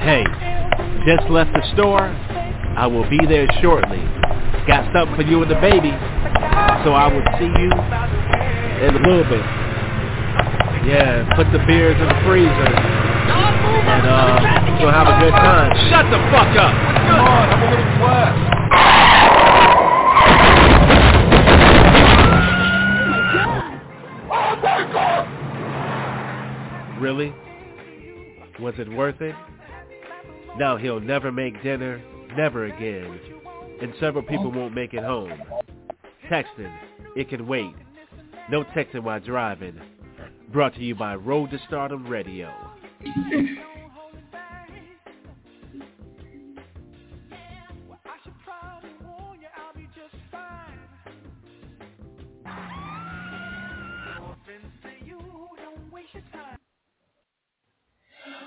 Hey, just left the store. I will be there shortly. Got something for you and the baby. So I will see you in a little bit. Yeah, put the beers in the freezer. And uh, we'll have a good time. Shut the fuck up! Come on, have a little class. Really? Was it worth it? Now he'll never make dinner, never again. And several people won't make it home. Texting, it can wait. No texting while driving. Brought to you by Road to Stardom Radio.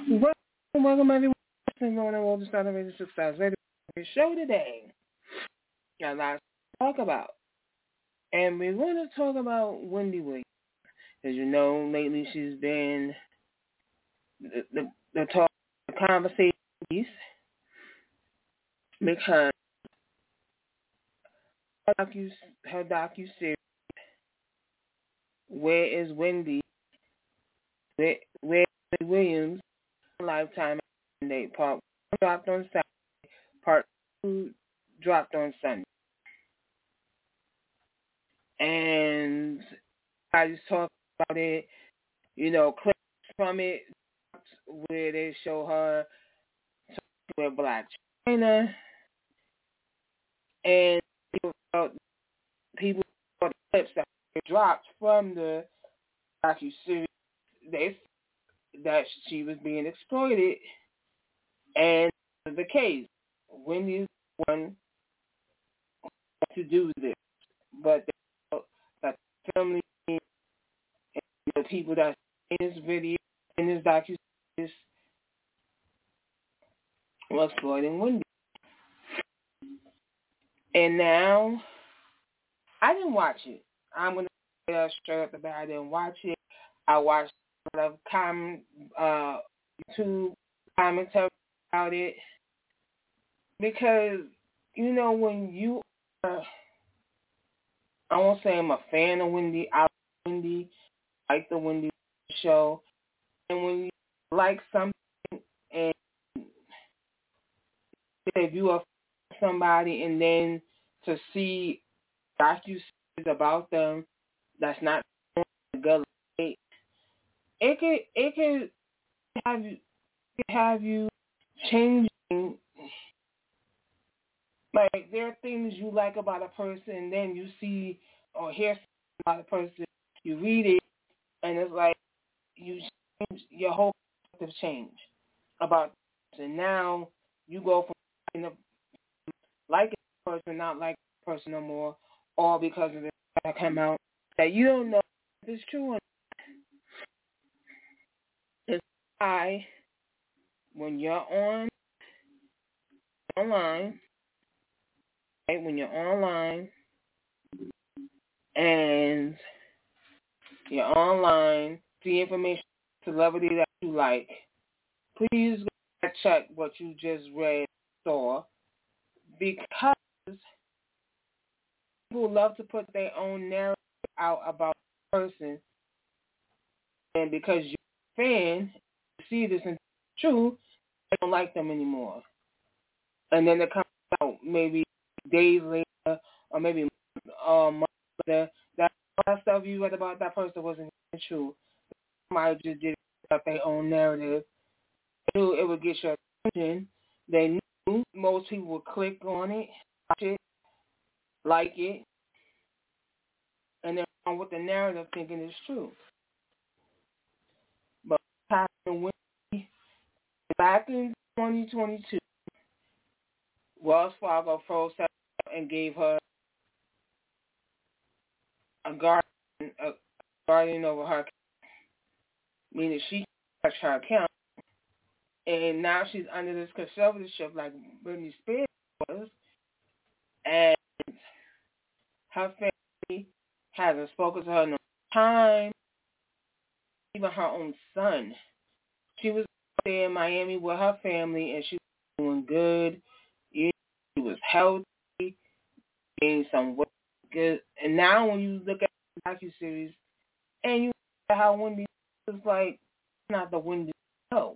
Welcome, welcome everyone. On the World Stardom Radio Success Radio show today. Got lots to talk about. And we're going to talk about Wendy Williams. As you know, lately she's been the, the, the talk, the conversation piece because her docu, her docu series, Where is Wendy? Where, where is Williams? Lifetime Monday. Part one dropped on Saturday. Part two dropped on Sunday. And I just talked about it, you know, clips from it where they show her with Blac Chyna and people saw the clips that were dropped from the docu series. They that she was being exploited, and the case. Wendy's one to do this, but the family and the people that in this video in this docu was exploiting Wendy, and now I didn't watch it. I'm gonna that straight up bat. I didn't watch it. I watched a lot of com uh YouTube commentary about it. Because you know when you are I won't say I'm a fan of Wendy, I like Wendy, like the Wendy show, and when you like something and if you are somebody and then to see docu series about them that's not good it could it could have you have you changing like there are things you like about a person then you see or hear about a person, you read it and it's like you change your whole perspective change about and now you go from like a person, not like a person no more, all because of the that come out that you don't know if it's true or not. It's why when you're on online, right, when you're online and you're online, see information, celebrity that you like, please check what you just read, saw, because people love to put their own narrative out about a person, and because you're a fan, you see this and true, they don't like them anymore. And then it comes out maybe days later or maybe um months later that stuff you read about that person wasn't true. Somebody just did up their own narrative. They knew it would get your attention. They knew most people would click on it, watch it, like it, and then with the narrative thinking it's true. But happened when back in 2022, Wells Fargo froze her and gave her a guardian, a guardian over her, meaning she touched her account, and now she's under this conservatorship like Britney Spears was, and her family hasn't spoken to her in a time. Even her own son, she was there in Miami with her family, and she was doing good. She was healthy, gained some weight, good. And now when you look at the docu series, and you see how Wendy is like, not the Wendy we know.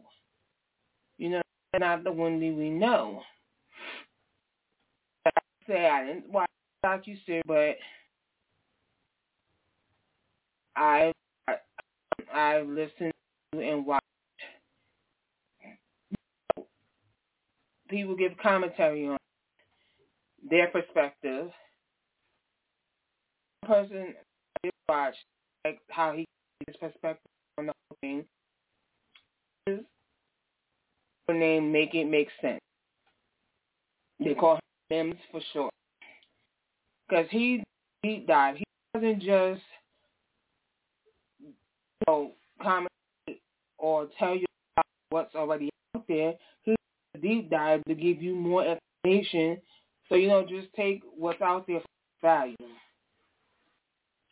You know, not the Wendy we know. I say I didn't watch the docu series, but I I listened to and watched people give commentary on their perspective. Person I watched like how he his perspective on the whole thing. His name make it make sense. They hmm. call him Mims for short. Because he deep dive. He doesn't just you know, comment or tell you what's already out there. He deep dive to give you more information so you don't just take what's out there for value.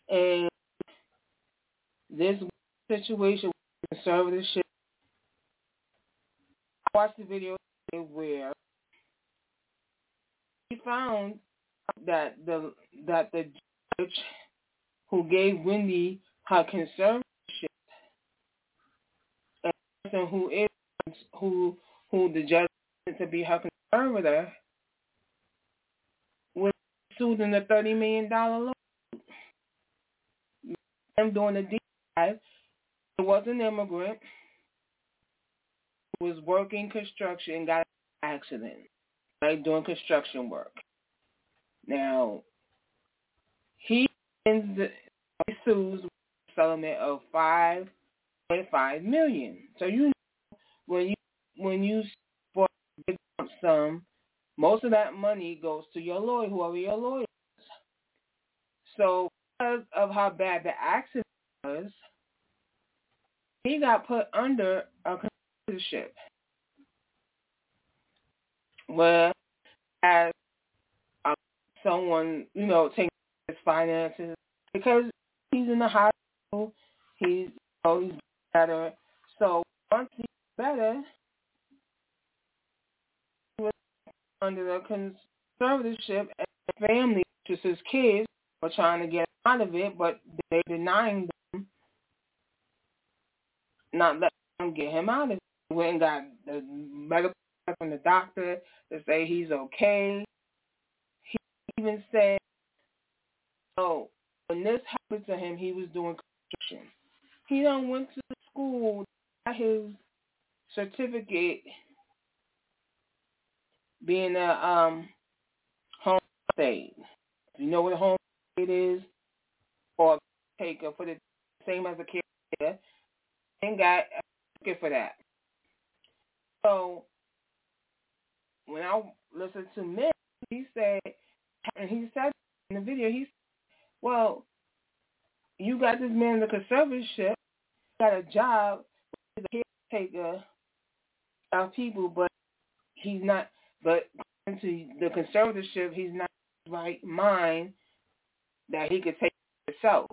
And this situation with conservatorship, I watched the video where he found that the that the judge who gave Wendy her conservatorship and the person who is who who the judge to be her conservator was sued in a thirty million dollar loan. I'm doing a deep dive. It was an immigrant who was working construction got an accident, right, doing construction work. Now, he ends the, he sues settlement of five point five million. So you know when you when you for a big sum, most of that money goes to your lawyer, whoever your lawyer is. So because of how bad the accident was, he got put under a conservatorship. Where as um, someone, you know, taking his finances because he's in the hospital, he's you know, he's better. So once he's better, he was under the conservatorship and the family, is his kids, are trying to get out of it, but they're denying them, not letting them get him out of it. We went and got the medical from the doctor to say he's okay. He even said, oh, when this happened to him, he was doing construction. He done went to school, got his certificate being a um home state. You know what a home state is? Or taker for the same as a caretaker and got a certificate for that. So when I listened to Mick, he said, and he said in the video, he said, well, you got this man in the conservatorship, got a job, he's a caretaker of people, but he's not, but into the conservatorship, he's not right mind that he could take himself.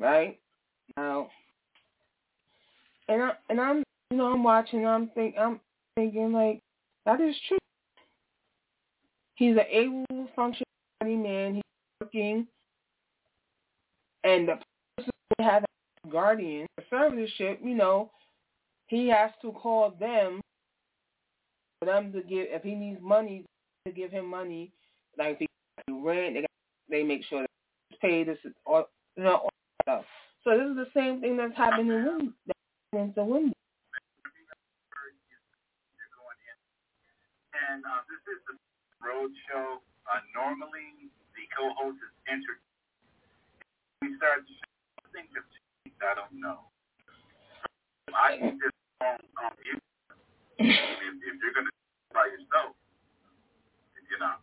Right? Now, and I and I'm you know I'm watching. I'm think I'm thinking like that is true. He's an able functioning man. He's working, and the person who has a guardian conservatorship, you know, he has to call them for them to give if he needs money to give him money, like if he rent, they got, they make sure that paid. This is all you know all stuff. So this is the same thing that's happening in in Wendy. And uh, this is the road show. Uh, normally, the co-host is entered. We start the. I think it's I don't know. I on, on you. If, if you're to by yourself, you know.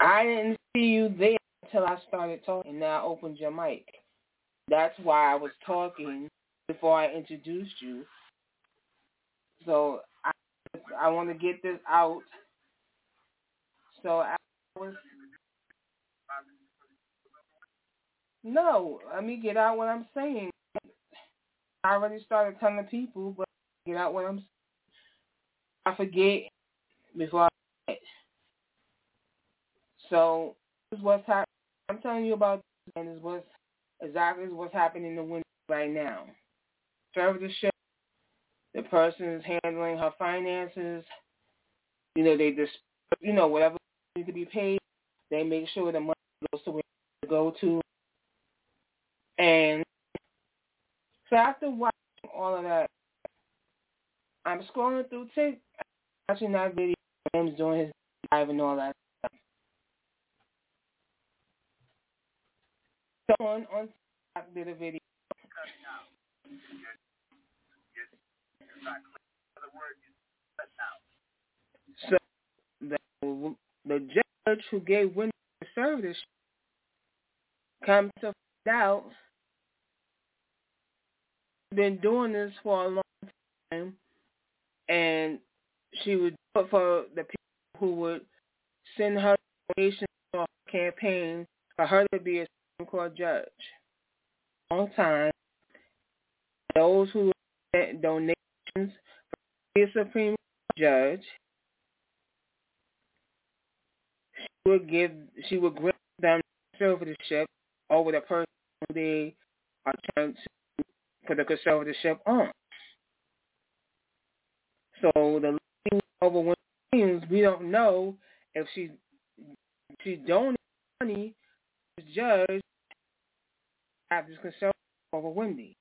I, I didn't see you there until I started talking. Now I opened your mic. That's why I was talking before I introduced you. So I I want to get this out. So I was no. Let me get out what I'm saying. I already started telling people, but get out what I'm. I forget before I forget. So this is what's happening. I'm telling you about this, and is what's exactly what's happening in the window right now. The ship. The person is handling her finances. You know, they just, you know, whatever needs to be paid, they make sure the money goes to where to go to. And so after watching all of that, I'm scrolling through TikTok, watching that video, him doing his live and all that stuff. Someone on TikTok did a video. So the the judge who gave Wendy the service comes to find out been doing this for a long time, and she would do it for the people who would send her donations campaign for her to be a Supreme Court judge. Long time. Those who sent donations for a Supreme Court judge, she would give, she would grant them conservatorship over the person they are trying to put the conservatorship on. So the over Williams, we don't know if she she donated money to judge this conservatorship over Wendy.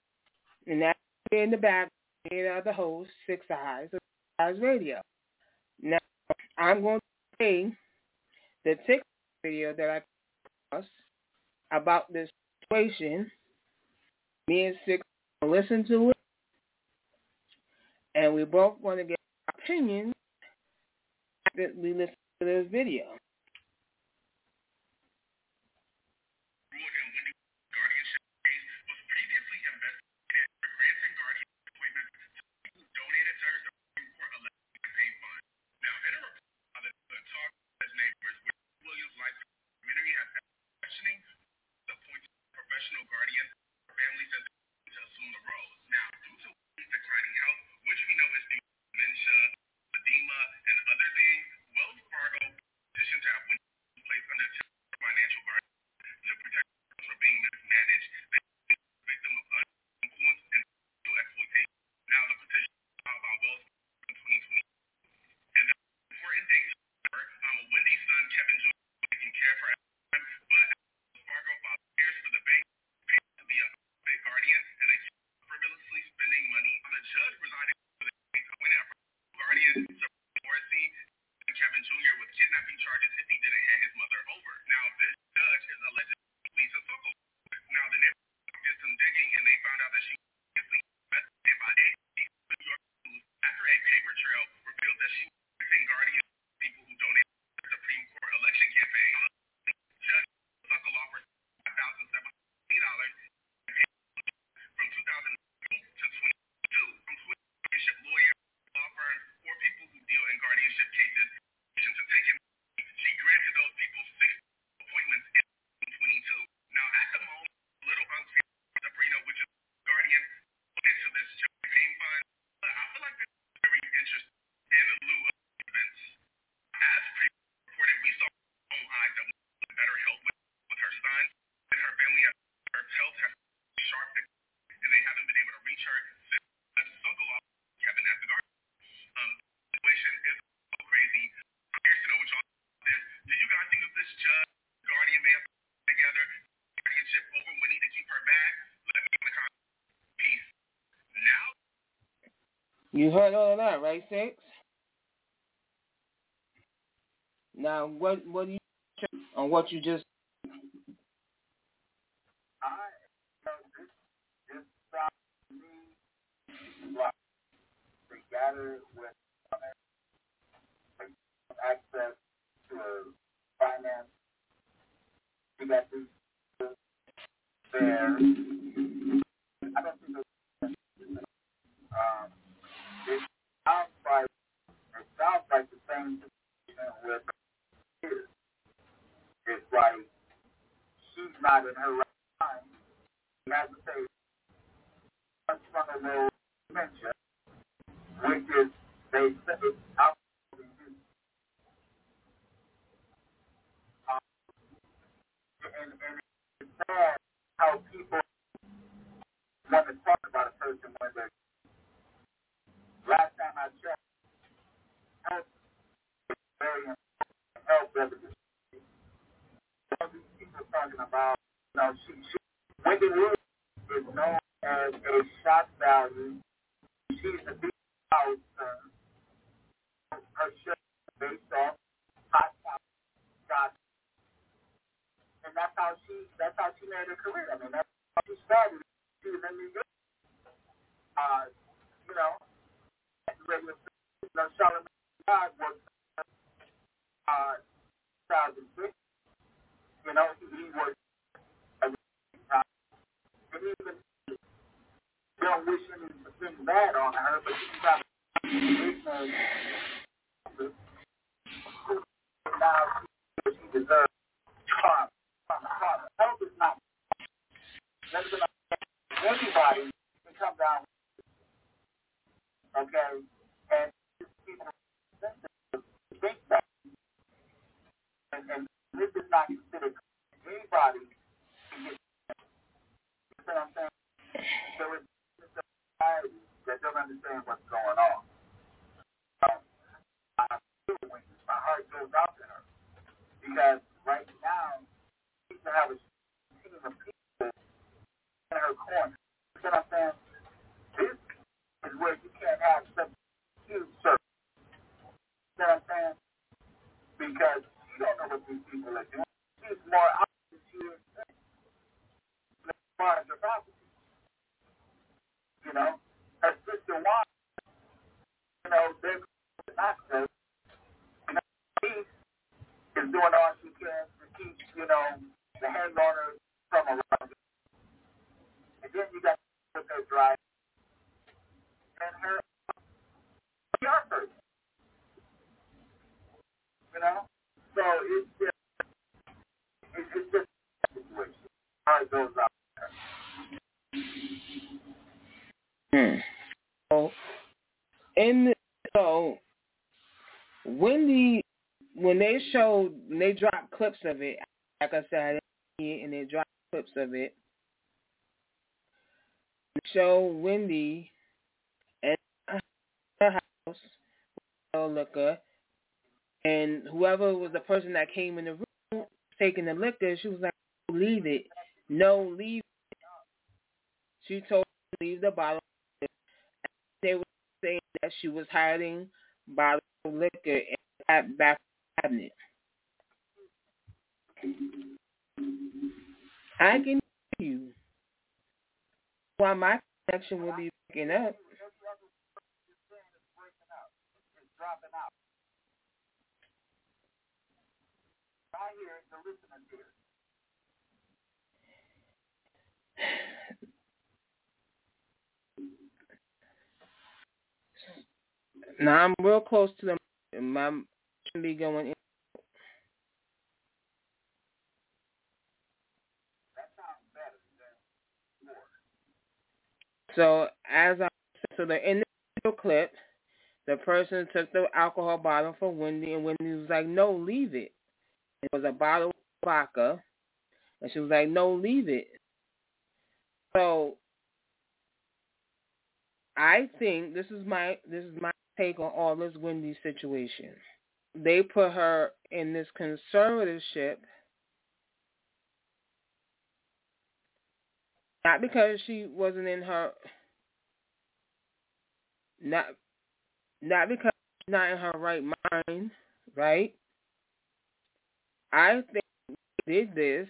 And that's in the back of the host, Six Eyes, Six Eyes Radio. Now I'm going to play the TikTok video that I post about this situation. Me and Six listen to it, and we both want to get opinions after we listen to this video. You heard all of that, right, Six? Now, what what do you on what you just? I this this to me gather with access to finance. We got this showed, they dropped clips of it, like I said, I and they dropped clips of it. Show Wendy and her house, liquor, and whoever was the person that came in the room taking the liquor, she was like, "Leave it, no, leave it." She told her to leave the bottle they were saying that she was hiding bottled liquor in that back I can hear you. While my connection will be picking up. Now I'm real close to the my should be going in. So as I so the in the clip, the person took the alcohol bottle from Wendy, and Wendy was like, "No, leave it." It was a bottle of vodka, and she was like, "No, leave it." So I think this is my this is my take on all this Wendy situation. They put her in this conservatorship not because she wasn't in her not not because she's not in her right mind, right? I think did this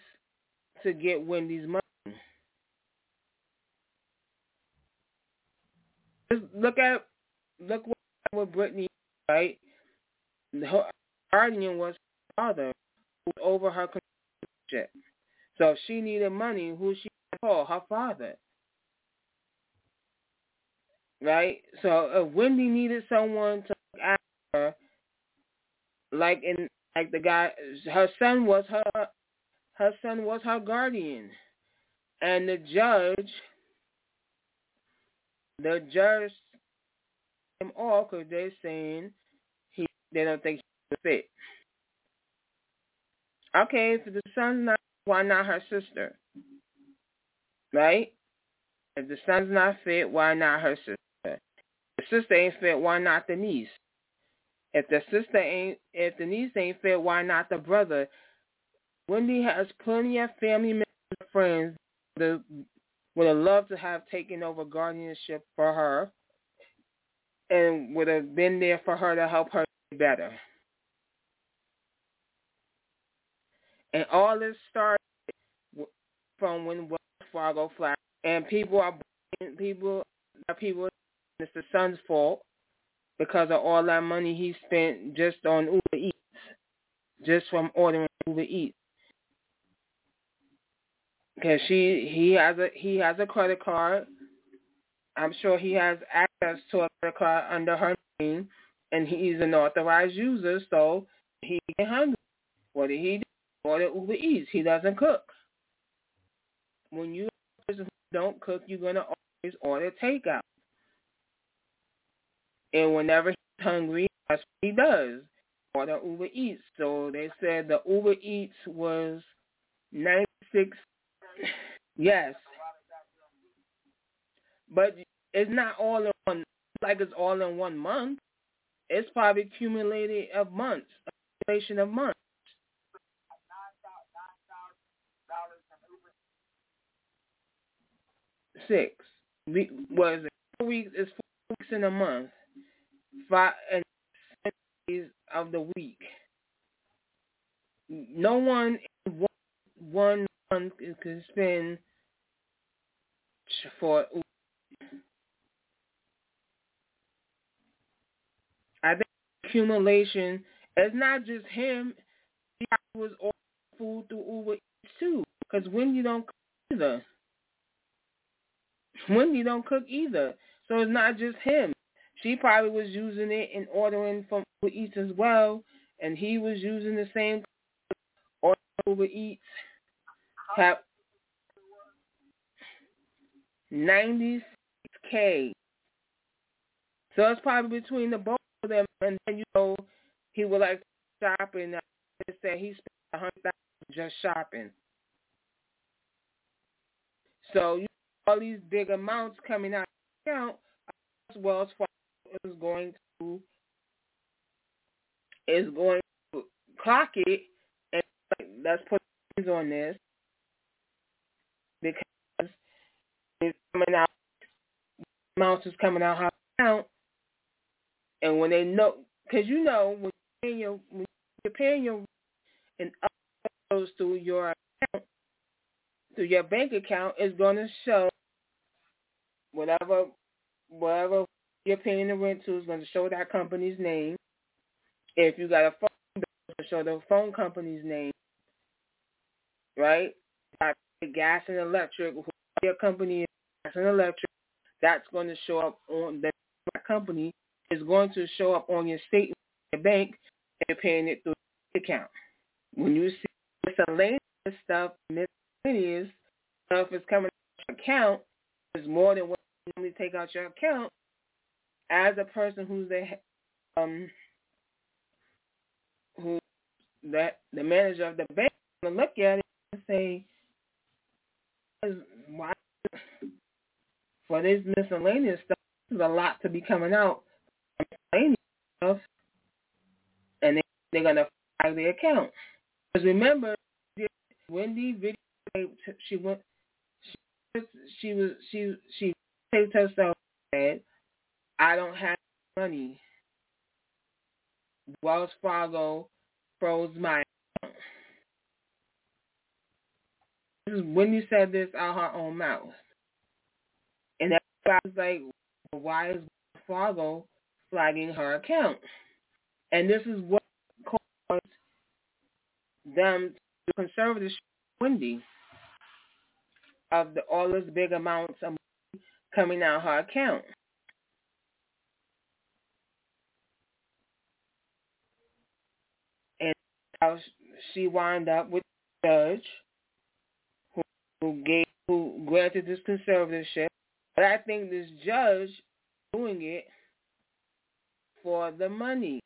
to get Wendy's money. Just look at look what with Britney, right? Her guardian was her father who was over her control. So if she needed money, who she call? Her father. Right? So if Wendy needed someone to look after her, like in like the guy her son was her her son was her guardian. And the judge the judge him off because they're saying he they don't think he's fit. Okay, if the son's not, why not her sister? Right? If the son's not fit, why not her sister? If the sister ain't fit, why not the niece? If the sister ain't, if the niece ain't fit, why not the brother? Wendy has plenty of family members and friends that would have loved to have taken over guardianship for her and would have been there for her to help her better. And all this started from when Fargo flat, and people are people are people. It's the son's fault because of all that money he spent just on Uber Eats, just from ordering Uber Eats. Because she he has a he has a credit card. I'm sure he has access to a credit card under her name, and he's an authorized user, so he get hungry. What did he do? Order Uber Eats. He doesn't cook. When you don't cook, you're gonna always order takeout. And whenever he's hungry, that's what he does. Order Uber Eats. So they said the Uber Eats was ninety six Yes. But it's not all in one like it's all in one month. It's probably accumulated of months, accumulation of months. Six. Was it four weeks? It's four weeks in a month. Five and days of the week. No one in one, one month can spend for I think accumulation it's not just him. He was ordering food through Uber Eats too. Because when you don't cook either. Wendy don't cook either. So it's not just him. She probably was using it and ordering from Uber Eats as well. And he was using the same order Uber Eats. Have 96K. So it's probably between the both of them. And then, you know, he would like shopping. They said he spent a hundred thousand just shopping. So you all these big amounts coming out of account, Wells Fargo is going to is going to clock it, and let's put on this because it's coming out amounts is coming out how account, and when they know, because you know when you're paying your when you're paying your and goes through your account through your bank account is going to show whatever whatever you're paying the rent to is going to show that company's name. If you got a phone bill, it's going to show the phone company's name, right? Gas and electric, your company is gas and electric, that's going to show up on the company is going to show up on your statement, your bank, and you're paying it through the account. When you see miscellaneous stuff, miscellaneous stuff it's coming out your account, is more than what you normally take out your account. As a person who's the um who that the manager of the bank to look at it and say, why for this miscellaneous stuff, there's a lot to be coming out miscellaneous stuff, and they, they're gonna flag the account. Because remember, Wendy videotaped. She went. She, she was. She she taped herself said, "I don't have money." Wells Fargo froze my account. This is Wendy said this out her own mouth. And everybody's like, well, why is Wells Fargo flagging her account? And this is what caused them to conservative Wendy of the, all those big amounts of money coming out her account. And how she wound up with the judge who, who gave who granted this conservatorship But I think this judge doing it for the money.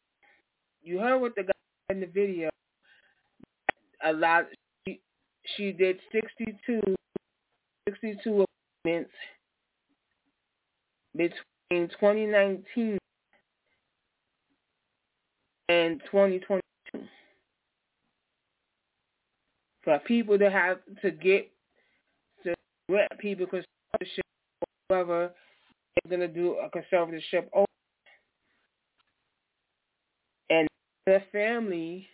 You heard what the guy in the video. A lot. She, she did 62, 62 appointments between 2019 and 2022 for people to have to get to grant people conservatorship, whoever they're going to do a conservatorship over. And the family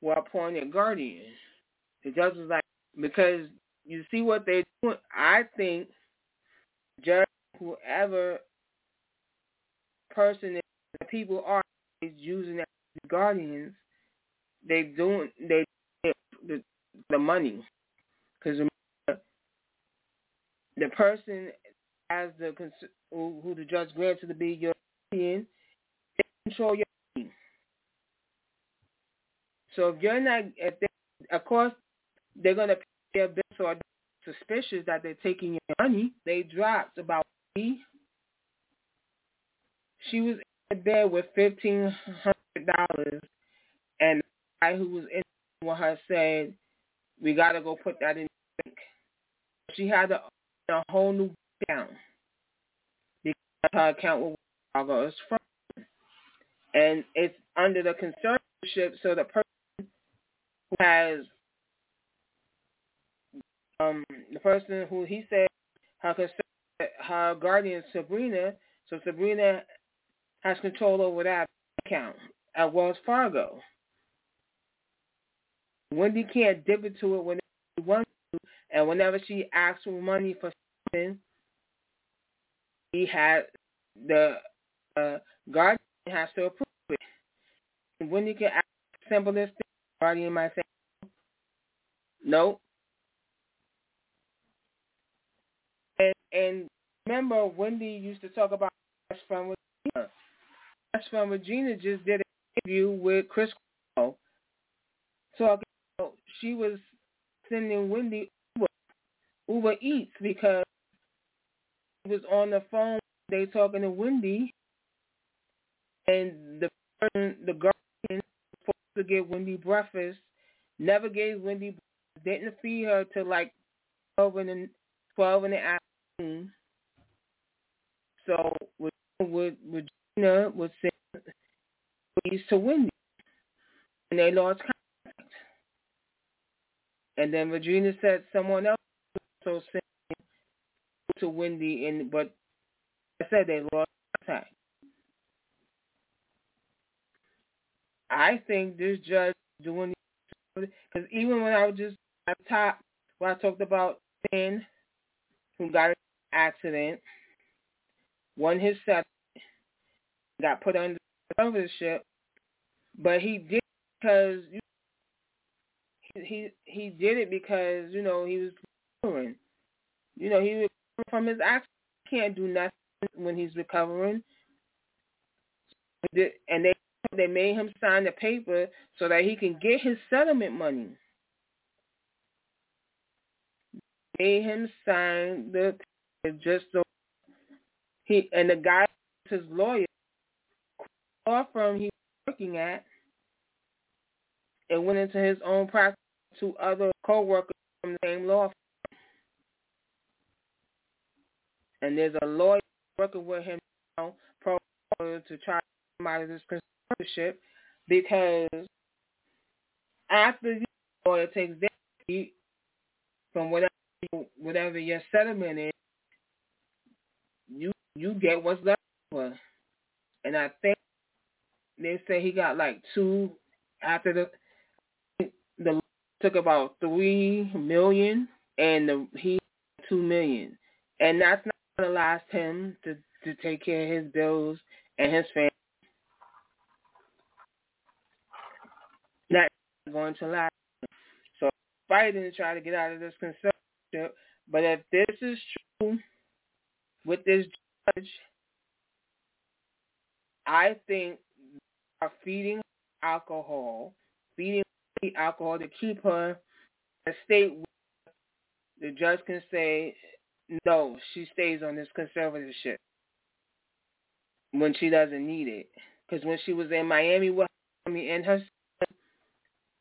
were appointed guardians. The judge was like, because you see what they're doing, I think judge, whoever person is, the people are is using as guardians, they doing they the the money because the person as the who, the judge grants to be your guardian, they control your money. So if you're not, if they, of course, they're gonna their bills or suspicious that they're taking your money. They dropped about me. She was in bed with fifteen hundred dollars, and the guy who was in with her said, "We got to go put that in the bank." She had a, a whole new account because her account was Fargo's from, and it's under the conservatorship. So the person who has um the person who he said her her guardian Sabrina, so Sabrina has control over that account at Wells Fargo. Wendy can't dip into it whenever she wants to, and whenever she asks for money for something, he has the uh, guardian has to approve it. And Wendy can ask simple as thing. Guardian might say, "No." And, and remember, Wendy used to talk about best friend with Regina. Best friend Regina just did an interview with Chris Cuomo talking she was sending Wendy Uber, Uber Eats because he was on the phone. They talking to Wendy, and the person, the guardian, supposed to get Wendy breakfast, never gave Wendy, didn't feed her till like twelve in the twelve in the afternoon. Mm-hmm. So with with Regina was send these to Wendy, and they lost contact. and then Regina said someone else also sent to Wendy, and but I said they lost contact. I think this judge doing because even when I was just at top, when I talked about Ben who got an accident, won his set, got put under conservatorship, but he did because you know, he he did it because you know he was recovering. You know he was from his accident. He can't do nothing when he's recovering. And they they made him sign the paper so that he can get his settlement money. Made him sign the just so he and the guy his lawyer law firm he was working at and went into his own practice to other co-workers from the same law firm. And there's a lawyer working with him now pro to try to of this conservatorship because after the lawyer takes their from whatever whatever your settlement is, you you get what's left for. And I think they say he got like two after the the took about three million, and the, he two million, and that's not to last him to to take care of his bills and his family. Not going to last. So fighting to try to get out of this conservatorship. But if this is true with this judge, I think are feeding alcohol, feeding alcohol to keep her in a state where the judge can say, no, she stays on this conservatorship when she doesn't need it. Because when she was in Miami with me and her son,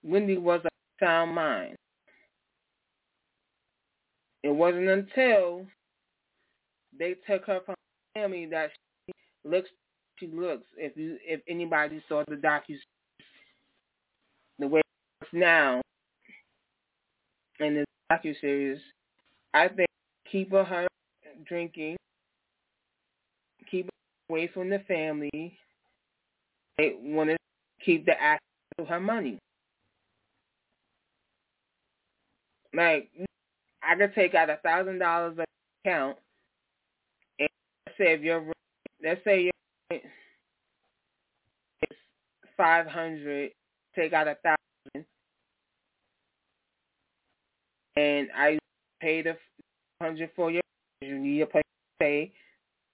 Wendy was a sound mind. It wasn't until they took her from Miami that she looks she looks. If you if anybody saw the docu the way it's now in the docu series, I think keep her drinking, keep her away from the family. They want to keep the access to her money. Like I could take out a thousand dollars of account and let's say if you're let's say you're it's five hundred, take out a thousand. And I pay the hundred for your you need your to pay,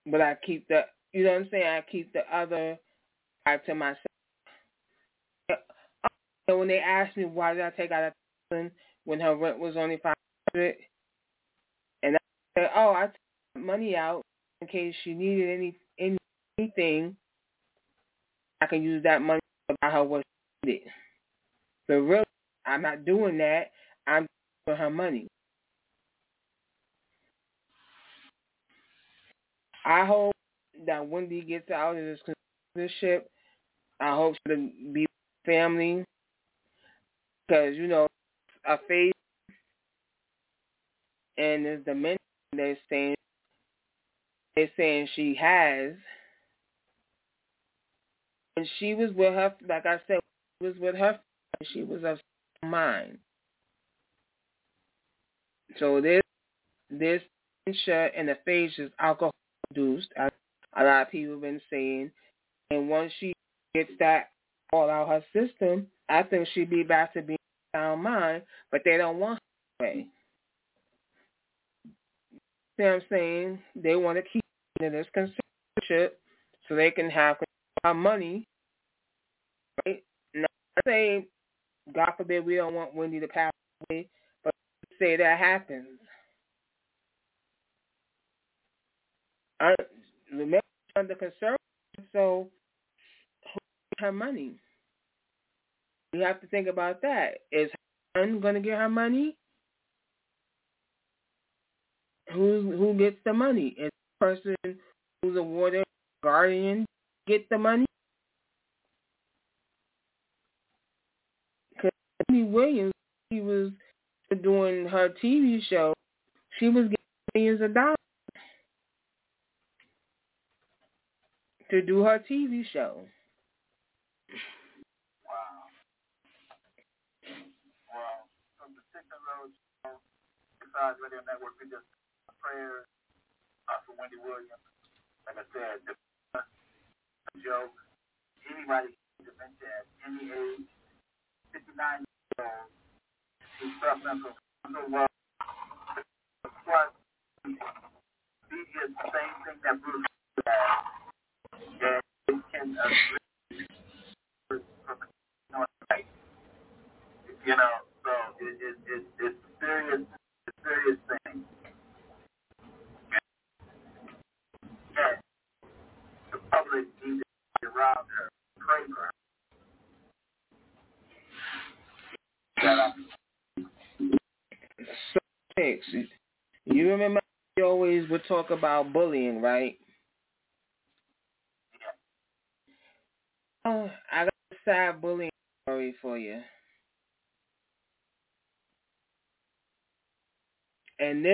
but I keep the you know what I'm saying, I keep the other five to myself. And when they asked me why did I take out a thousand when her rent was only five hundred and I said, Oh, I took money out in case she needed any anything I can use that money to buy her what she needed. But really I'm not doing that. I'm for her money. I hope that Wendy gets out of this conservatorship. I hope she'll be family because you know a face and the men they're saying they're saying she has. And she was with her, like I said, was with her. She was of mind. So this this dementia and aphasia is alcohol induced, as a lot of people have been saying. And once she gets that all out her system, I think she'd be back to being sound mind, but they don't want her way. See what I'm saying? They want to keep in this conservatorship so they can have our money. Right? Now, I say, God forbid, we don't want Wendy to pass away, but say that happens. I remember under conservative, so her money? We have to think about that. Is her son going to get her money? Who who gets the money? Is the person who's awarded guardian get the money? Because Williams, he was doing her TV show, she was getting millions of dollars to do her TV show. Wow. Well, from the Show, besides Radio Network, we just prayers uh, for Wendy Williams. Like I said, the joke, anybody can dementia at any age, 59 years old, who's suffering from well. Plus, he the same thing that Bruce has. And it can uh, you know, so it, it, it, it's serious, serious thing. And the public around her, pray for her. So. You remember we always would talk about bullying, right? Oh, I got a sad bullying story for you. And this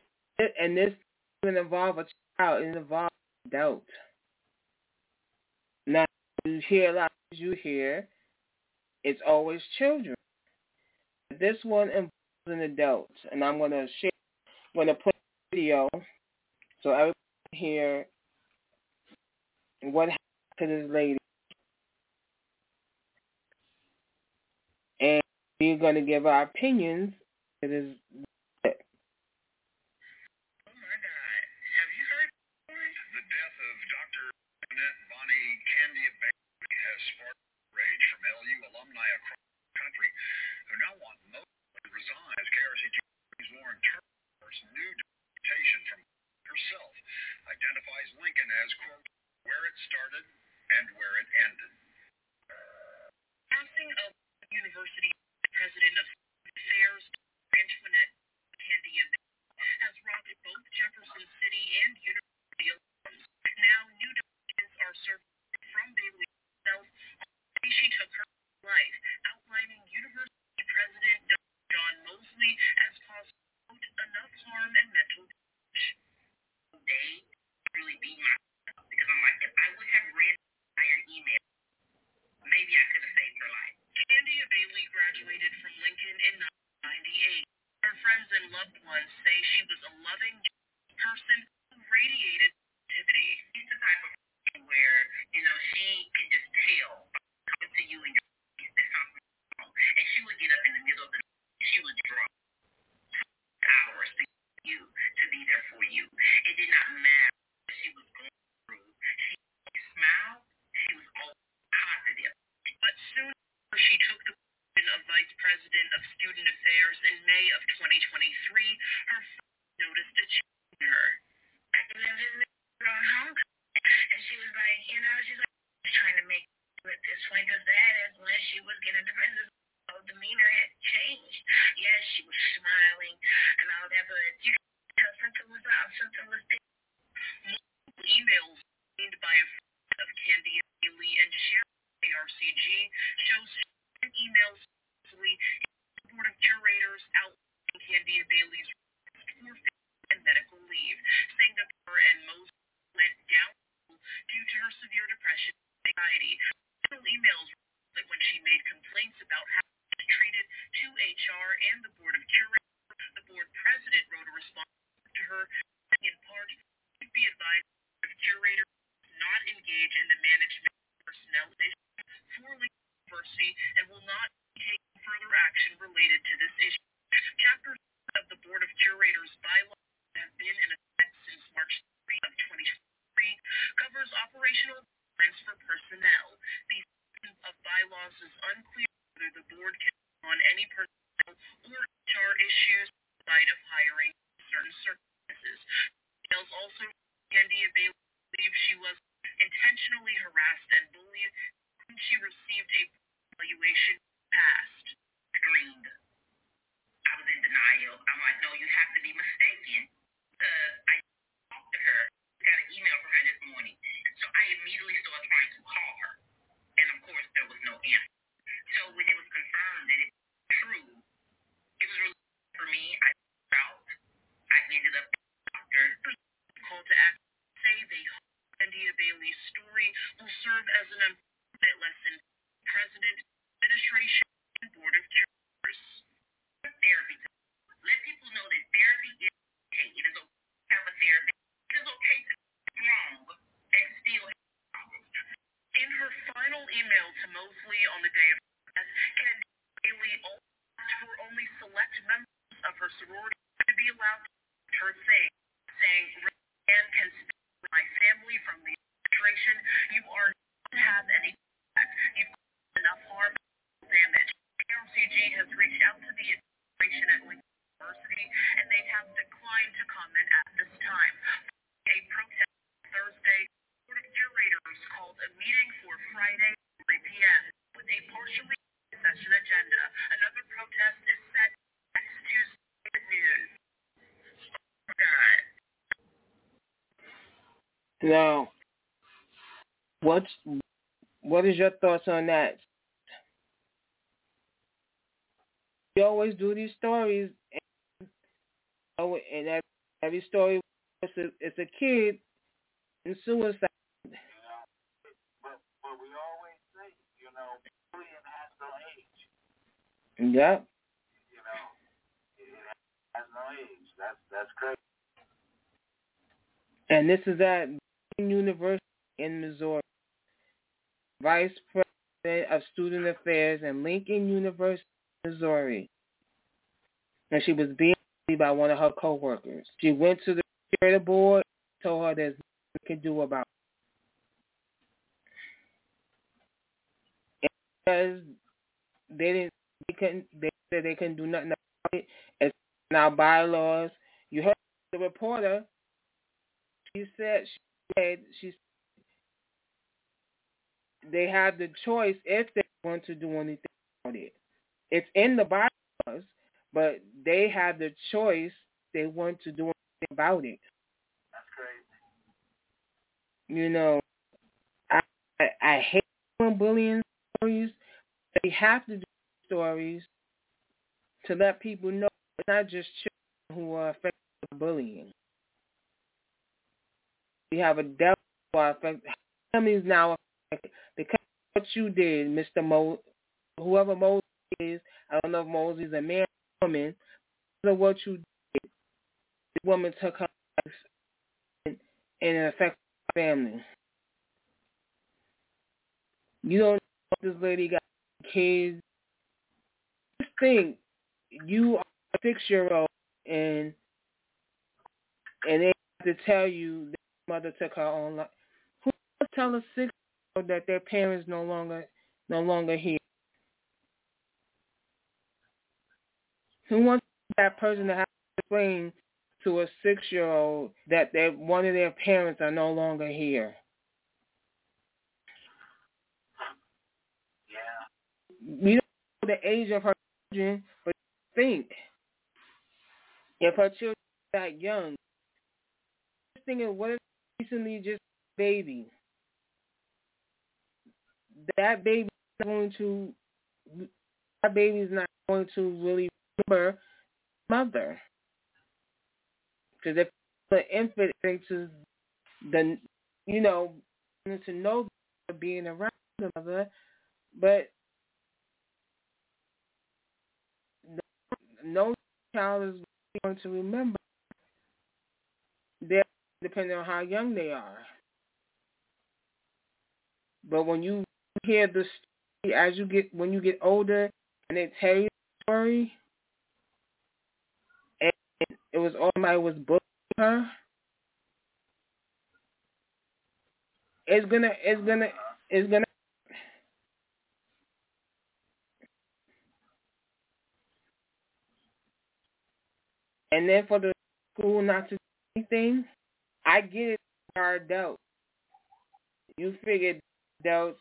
and this doesn't involve a child, it involves an adult. You hear a lot of you hear, it's always children. This one involves an adult, and I'm gonna share I'm gonna play a video so everybody can hear what happened to this lady. And we're gonna give our opinions. It is New documentation from herself identifies Lincoln as, quote, where it started and where it ended. Passing of University Now, what's what is your thoughts on that? We always do these stories, and, and every, every story it's a, it's a kid in suicide. Say, you know, it has no age. That's that's crazy. And this is at University in Missouri. Vice President of Student Affairs in Lincoln University, Missouri. And she was being by one of her coworkers. She went to the curator board, told her there's nothing they can do about it. And because they didn't, they couldn't, they said they couldn't do nothing about it. It's in our bylaws. You heard the reporter. She said she said she they have the choice if they want to do anything about it. It's in the bylaws, but they have the choice they want to do anything about it. That's crazy. You know, I I, I hate doing bullying stories. They have to do stories to let people know it's not just children who are affected by bullying. We have a devil who. Families now because what you did, Mr. Mo, whoever Moses is. I don't know if Moses is a man or woman. Because of what you did, the woman took her life and, and it affected her family. You don't know if this lady got kids. Just think, you are a six-year-old and and they have to tell you mother took her own life. Who will tell a six-year-old that their parents no longer no longer here? Who wants that person to have to explain to a six-year-old that they, one of their parents are no longer here? Yeah. We don't know the age of her children, but think if her children are that young, just thinking what if recently just baby? That baby is going to that baby's not going to really remember mother. Because if the infant into the, you know, to know being around the mother, but no child is going to remember. Depending on how young they are. But when you hear the story as you get when you get older and they tell you the story and it was all my was bullying her, it's gonna it's gonna it's gonna and then for the school not to do anything, I get it for adults. You figured adults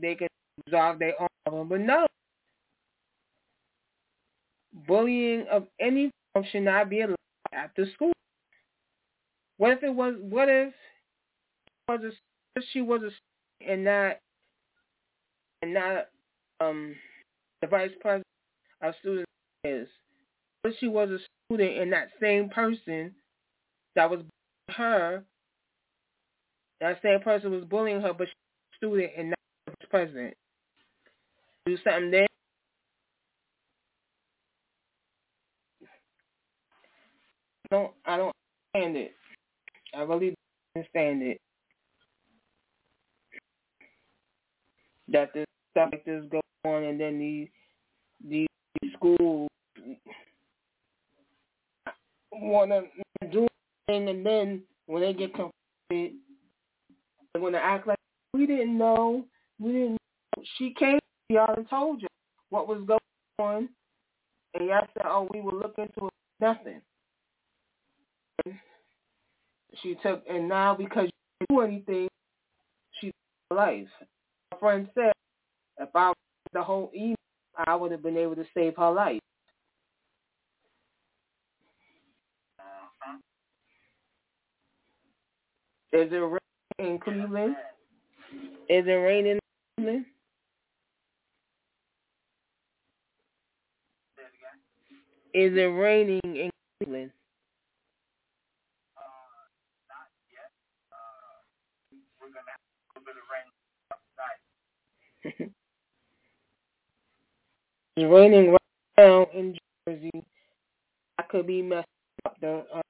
they can resolve their own problem, but no. Bullying of any form should not be allowed the school. What if it was? What if was a, she was a and not and not um the vice president of students is? What if she was a student and that same person that was her, that same person was bullying her, but she was a student and not the president. Do something then. I don't I don't understand it. I really don't understand it. That this stuff like this on and then these these schools wanna do and then when they get confronted they're gonna act like we didn't know, we didn't know. She came to y'all and told you what was going on and y'all said, Oh, we will look into nothing. And she took and now because you didn't do anything, she life. My friend said if I the whole email I would have been able to save her life. Is it raining in Cleveland? Is it raining in Cleveland? Is it raining in Cleveland? Not yet. We're gonna have a little bit of rain tonight. It's raining right now in Jersey. I could be messing up the uh,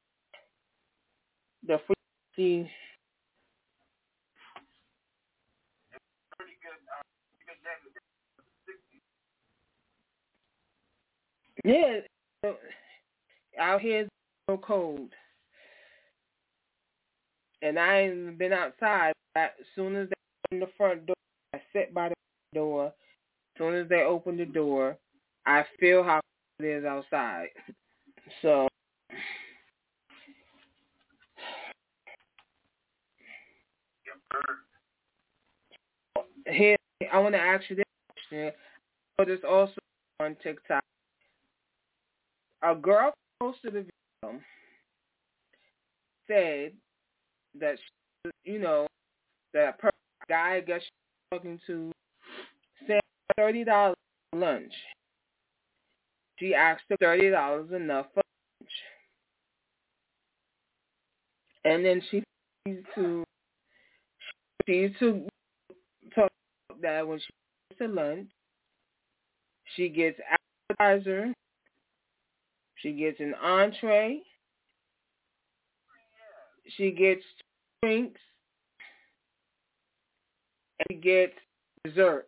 the frequency. Yeah, out here it's so cold, and I ain't been outside. As soon as they open the front door, I sit by the door. As soon as they open the door, I feel how it is outside. So here, I want to ask you this question. I this also on TikTok. A girl posted a video said that she, you know that per guy I guess she's talking to said thirty dollars lunch. She asked for thirty dollars enough for lunch, and then she to she to talk that when she goes to lunch, she gets appetizer, she gets an entree, she gets drinks, and she gets dessert.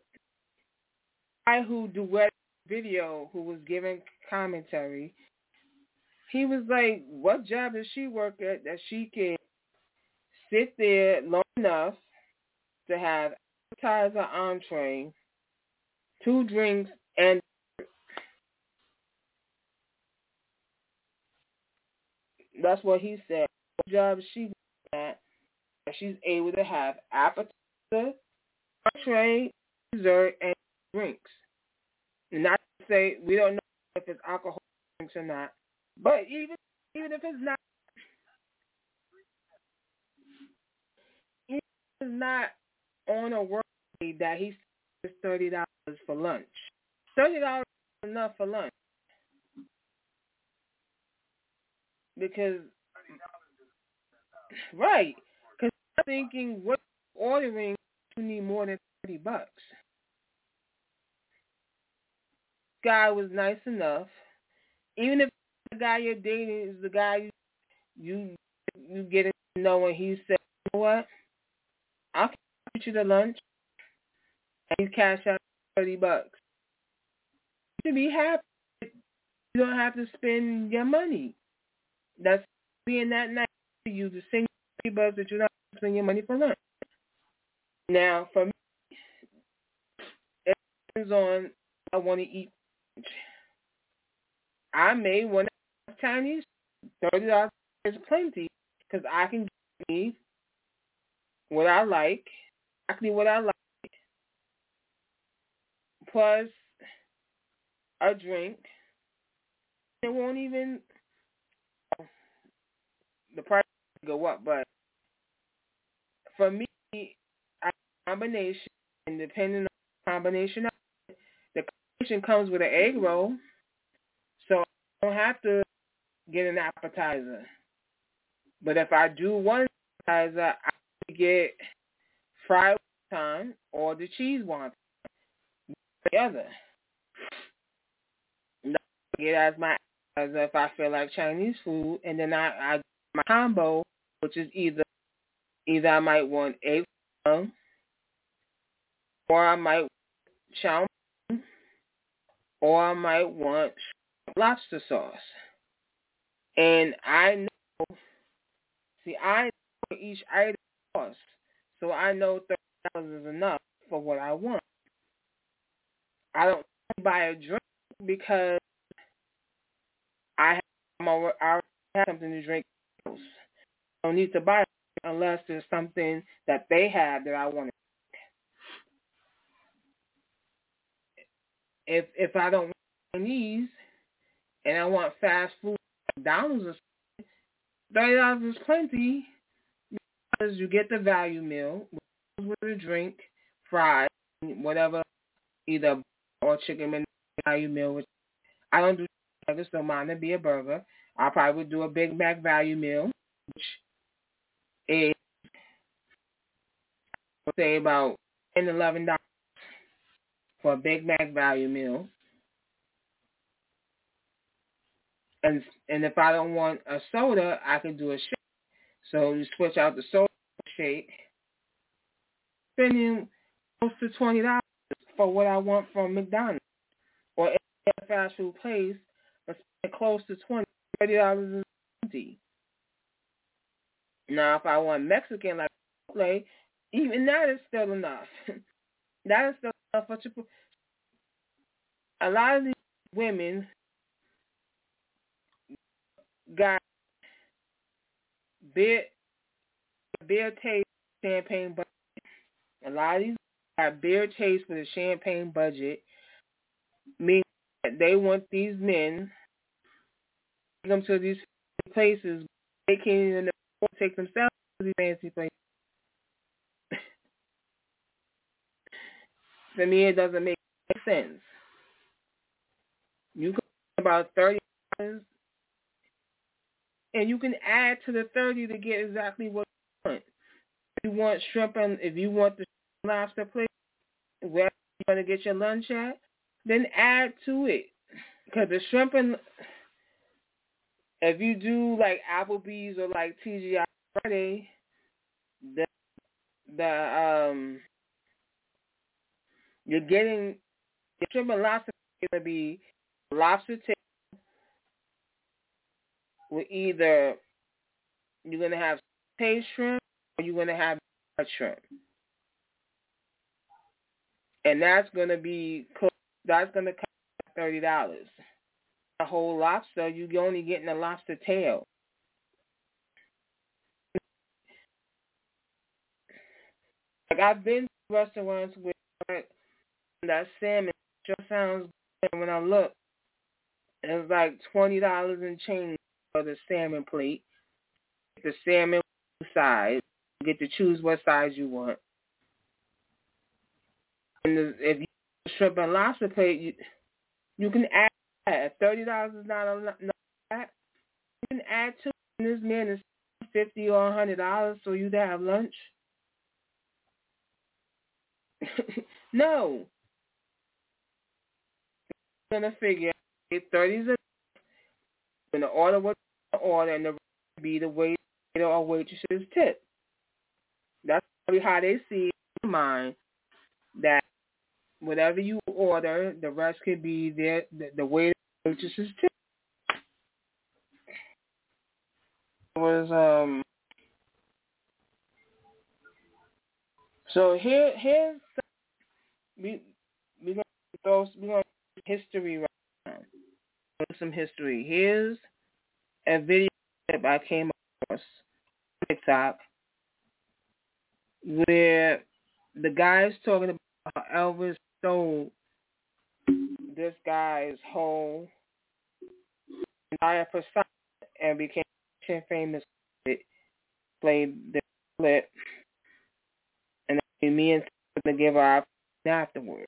I who duet video who was giving commentary, he was like, what job does she work at that she can sit there long enough to have appetizer, entree, two drinks, and that's what he said. What job she that she's able to have appetizer, entree, dessert, and drinks. Not to say we don't know if it's alcohol drinks or not, but even even if it's not, it's not on a work day that he's thirty dollars for lunch. Thirty dollars is enough for lunch because right. Because I'm thinking, what ordering you need more than thirty bucks. Guy was nice enough, even if the guy you're dating is the guy you you, you get to know, and he said, you know what, I'll get you to lunch, and you cash out thirty bucks. You be happy. You don't have to spend your money. That's being that nice to you to sing thirty bucks that you're not spending your money for lunch. Now, for me, it depends on I want to eat. I may want to have Chinese. Thirty dollars is plenty because I can get me what I like, exactly what I like, plus a drink. It won't even the price go up, but for me, combination and depending on the combination, the combination comes with an egg roll, so I don't have to get an appetizer. But if I do one appetizer, I get fried wonton or the cheese wonton. The other. Get as my as if I feel like Chinese food, and then I I my combo, which is either either I might want egg um, or I might chow or I might want lobster sauce. And I know, see, I know each item costs, so I know thirty dollars is enough for what I want. I don't buy a drink because I have, I already have something to drink. I don't need to buy unless there's something that they have that I want to. If if I don't want Chinese and I want fast food, McDonald's or something, thirty dollars is plenty because you get the value meal with a drink, fries, whatever, either or chicken menu value meal. Which I don't do burgers, so mine would be a burger. I probably would do a Big Mac value meal, which is say about ten, eleven dollars for a Big Mac value meal. And and if I don't want a soda, I can do a shake. So you switch out the soda shake, spending close to twenty dollars for what I want from McDonald's or any fast food place, but spending close to twenty, thirty dollars is plenty. Now, if I want Mexican like Chipotle, even that is still enough. that is still enough for Chipotle. A lot of these women got beer, beer taste champagne budget. A lot of these got beer taste for the champagne budget, meaning that they want these men come to these places. They can't even take themselves to these fancy places. to me, it doesn't make sense. You can about thirty dollars, and you can add to the thirty to get exactly what you want. If you want shrimp and if you want the lobster plate, where you want to get your lunch at, then add to it. Because the shrimp and if you do like Applebee's or like TGI Friday, the the um you're getting the shrimp lobster is gonna be lobster tail with either you're gonna have taste shrimp or you're gonna have shrimp, and that's gonna be that's gonna cost thirty dollars. A whole lobster, you're only getting a lobster tail. Like I've been to restaurants where that salmon just sounds good when I look. It's like twenty dollars and change for the salmon plate. The salmon size. You get to choose what size you want. And if you shrimp and lobster plate, you you can add that. Thirty dollars is not that. You can add to this man is fifty or a hundred dollars so you to have lunch. no. I'm gonna figure thirties are when the order what order and the be the waiter or waitress's tip. That's probably how they see in mind that whatever you order, the rest could be there the, the waiter or waitress's tip. It was um so here here's we we gonna throw we gonna history right now. Some history. Here's a video clip I came across TikTok where the guy's talking about how Elvis stole this guy's whole entire persona and became famous. It played the clip, and me and to give our afterwards.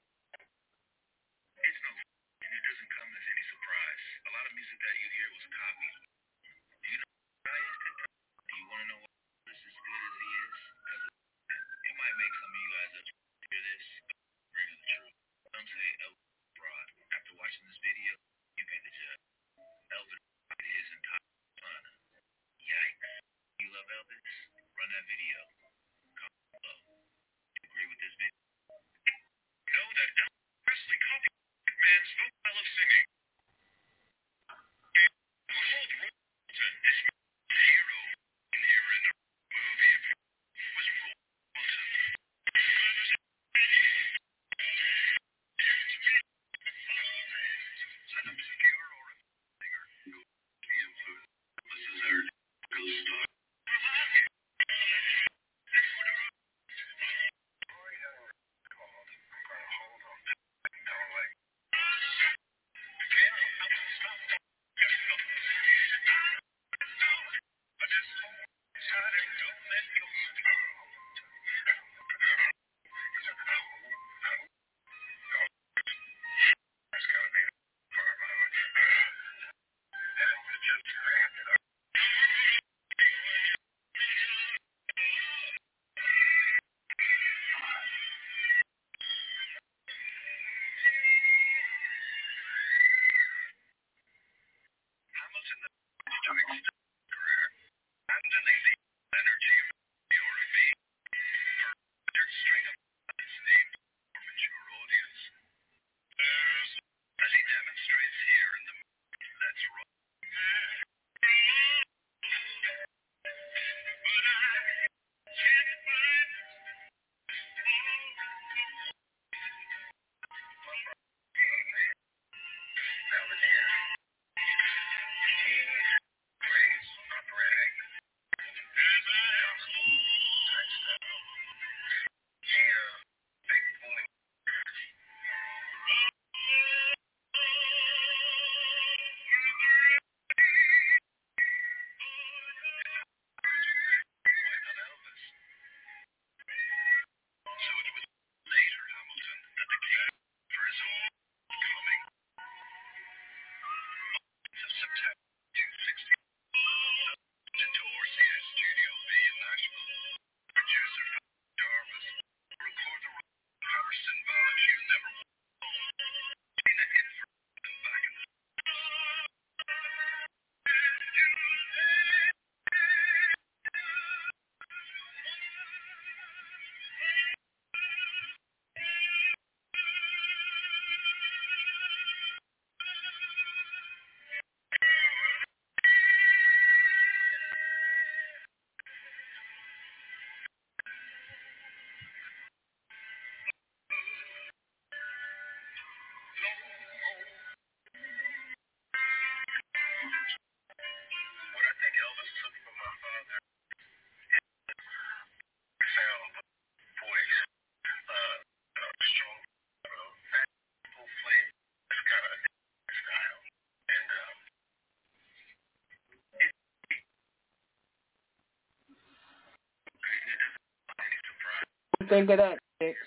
think of that, Six?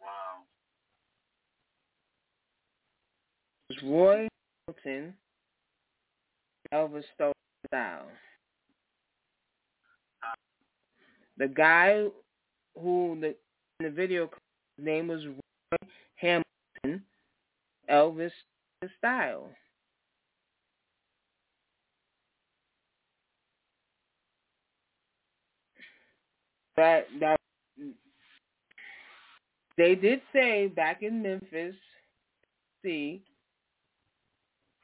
Wow. Roy Hilton, Elvis Stone style. The guy who the, in the video name was say back in Memphis, see,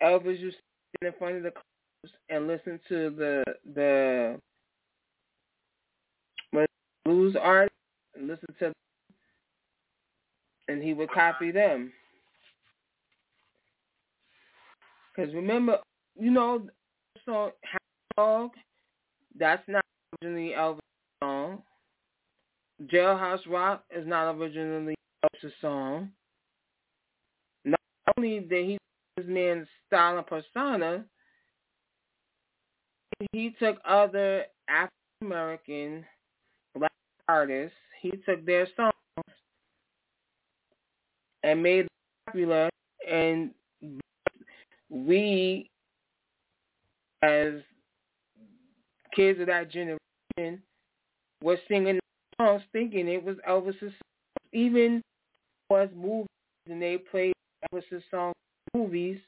Elvis to stand in front of the clubs and listen to the the blues artists and listen to, them, and he would copy them. Because remember, you know, song Dog, that's not originally Elvis' song. Jailhouse Rock is not originally Elvis' song. Not only did he his man's style and persona, he took other African American black artists, he took their songs and made them popular and we as kids of that generation were singing songs thinking it was Elvis's songs. Even was movies and they played Elvis's songs movies,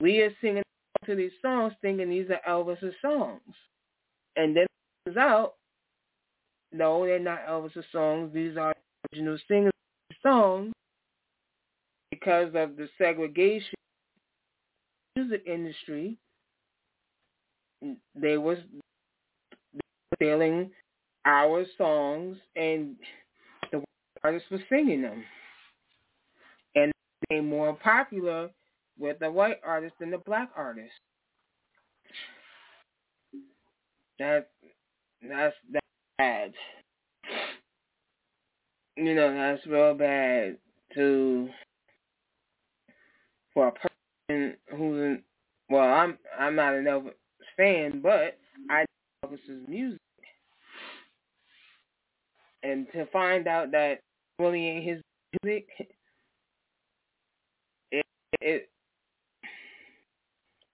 we are singing to these songs thinking these are Elvis's songs. And then it comes out, no, they're not Elvis's songs. These are original singers' songs because of the segregation music industry. They was stealing our songs and artists were singing them. And they became more popular with the white artists than the black artists. That that's that's bad. You know, that's real bad to for a person who's in, well, I'm I'm not an Elvis fan, but I know Elvis's music and to find out that really ain't his music, it, it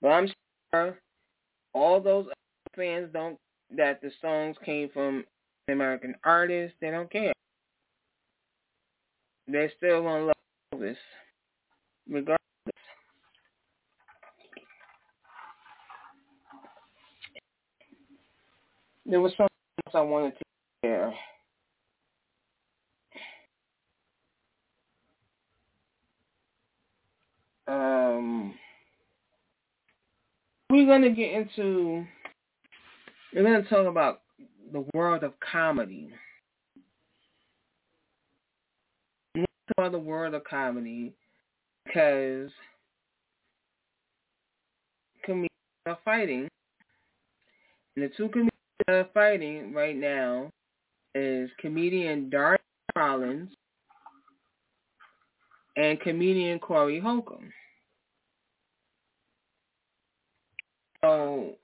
but I'm sure all those fans don't that the songs came from American artists. They don't care. They still to love Elvis, regardless. There was something else I wanted to share. Um, we're going to get into, we're going to talk about the world of comedy. About the world of comedy because comedians are fighting. And the two comedians that are fighting right now is comedian Darren Rollins and comedian Corey Holcomb. So,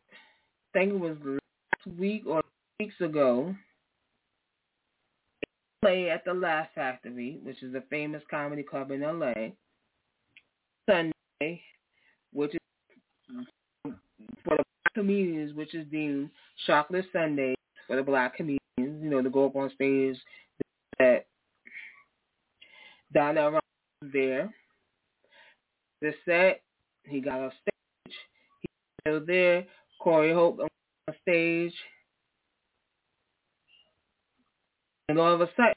I think it was last week or weeks ago, play at the Laugh Factory, which is a famous comedy club in LA. Sunday, which is for the black comedians, which is deemed Chocolate Sunday for the black comedians, you know, to go up on stage that Donnell there. The set, he got off stage. He's still there. Corey Hope on stage. And all of a sudden,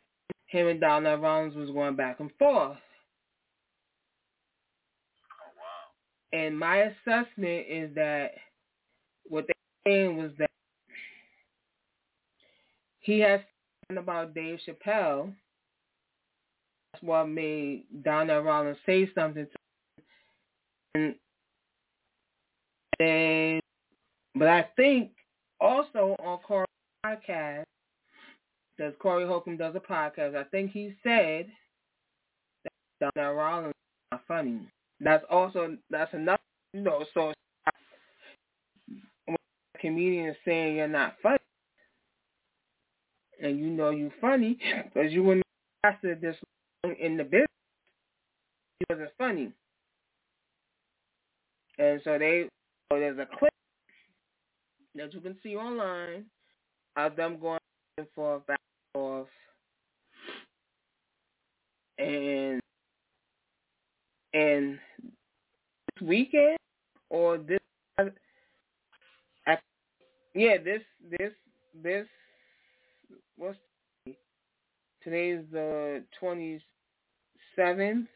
him and Donnell Rawlings was going back and forth. Oh, and my assessment is that what they saying was that he has about Dave Chappelle what made Donnell Rawlings say something to him. And, but I think also on Corey's podcast, because Corey Holcomb does a podcast, I think he said that Donnell Rawlings is not funny. That's also that's another you know. So comedian saying you're not funny, and you know you're funny because you were not this in the business, he wasn't funny. And so they so there's a clip that you can see online of them going back and forth, back and forth. And and this weekend or this yeah, this this this what's today's the twenty seventh.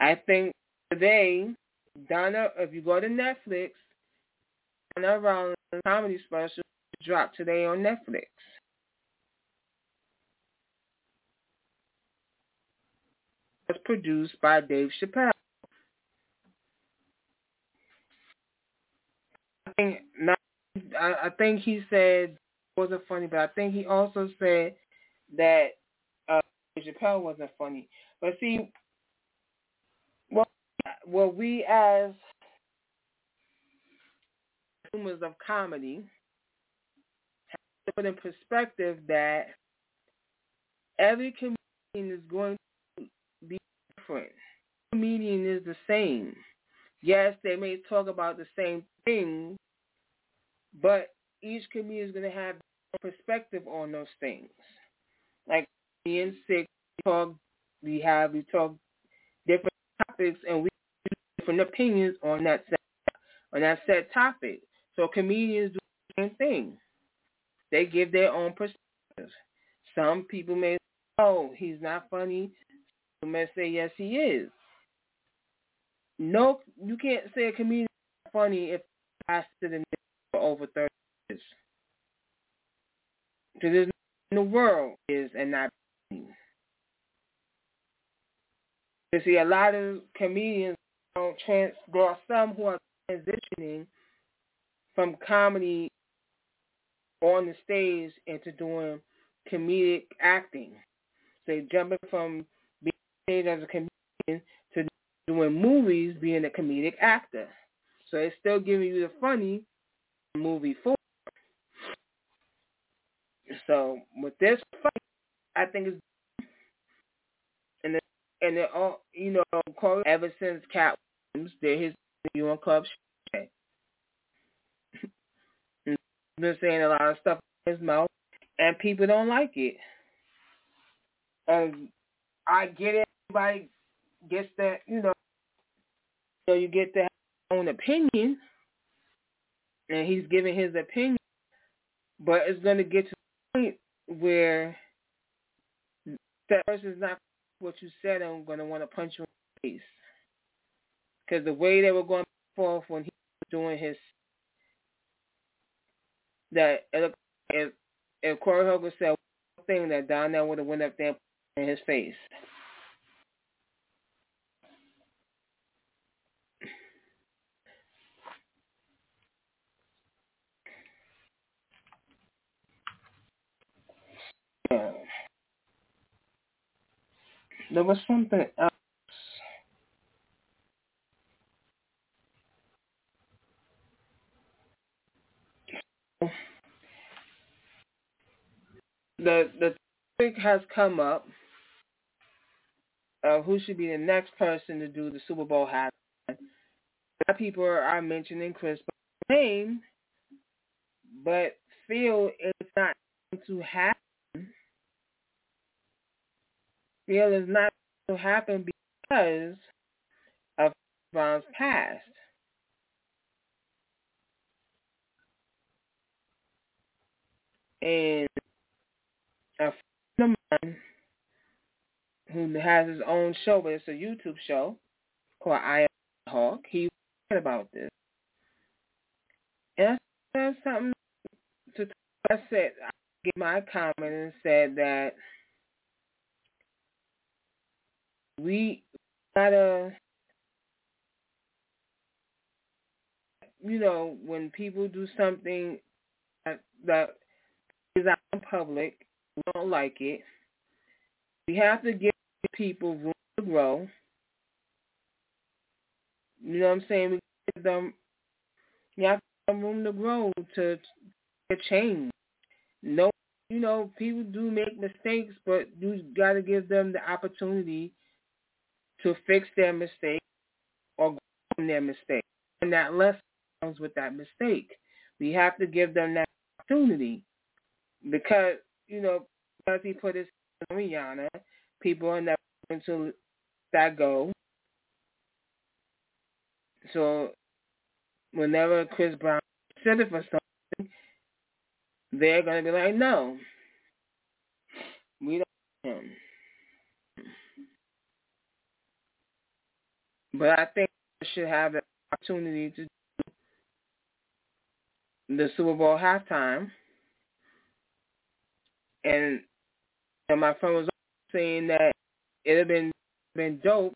I think today Donna, if you go to Netflix, Donnell Rawlings comedy special dropped today on Netflix. It's produced by Dave Chappelle. I think not, I, I think he said it wasn't funny, but I think he also said that Chappelle wasn't funny. But see, well, well, we as consumers of comedy have to put in perspective that every comedian is going to be different. Comedian is the same. Yes, they may talk about the same thing, but each comedian is going to have perspective on those things. Like being sick, we talk, we have we talk different topics, and we have different opinions on that set, on that set topic. So comedians do the same thing. They give their own perspective. Some people may say, oh, he's not funny. Some may say, yes, he is. No, you can't say a comedian is funny if lasted in for over 30 years. Because there's in the world is and not. You see, a lot of comedians don't trans. There are some who are transitioning from comedy on the stage into doing comedic acting. So they're jumping from being as a comedian to doing movies, being a comedic actor. So it's still giving you the funny movie form. So with this I think it's and the, and it all oh, you know, Corey, ever since Katt Williams did his you on Club been saying a lot of stuff in his mouth, and people don't like it. And I get it. Everybody gets that, you know, So you get to have your own opinion, and he's giving his opinion, but it's going to get to the point where that person's not what you said I'm going to want to punch you in the face. Because the way they were going forth when he was doing his, that if, if Corey Holcomb said one thing that Donnell would have went up there in his face. Yeah. There was something else. The the topic has come up of who should be the next person to do the Super Bowl. Lot people are mentioning Chris name, but feel it's not going to happen. Feel it's not to happen because of Brown's past. And a friend of mine who has his own show, but it's a YouTube show called I Am Hawk. He said about this. And I said something to I said I gave my comment and said that we gotta you know, when people do something that, that is out in public, we don't like it. We have to give people room to grow. You know what I'm saying? We give them, you have to give them room to grow, to, to change. No, you know, people do make mistakes, but you got to give them the opportunity to fix their mistake or from their mistake. And that lesson comes with that mistake. We have to give them that opportunity because, you know, because he put his on Rihanna, people are never going to that go. So whenever Chris Brown said it for something, they're going to be like, no, we don't him. But I think we should have the opportunity to do the Super Bowl halftime. And, and my friend was saying that it would have been been dope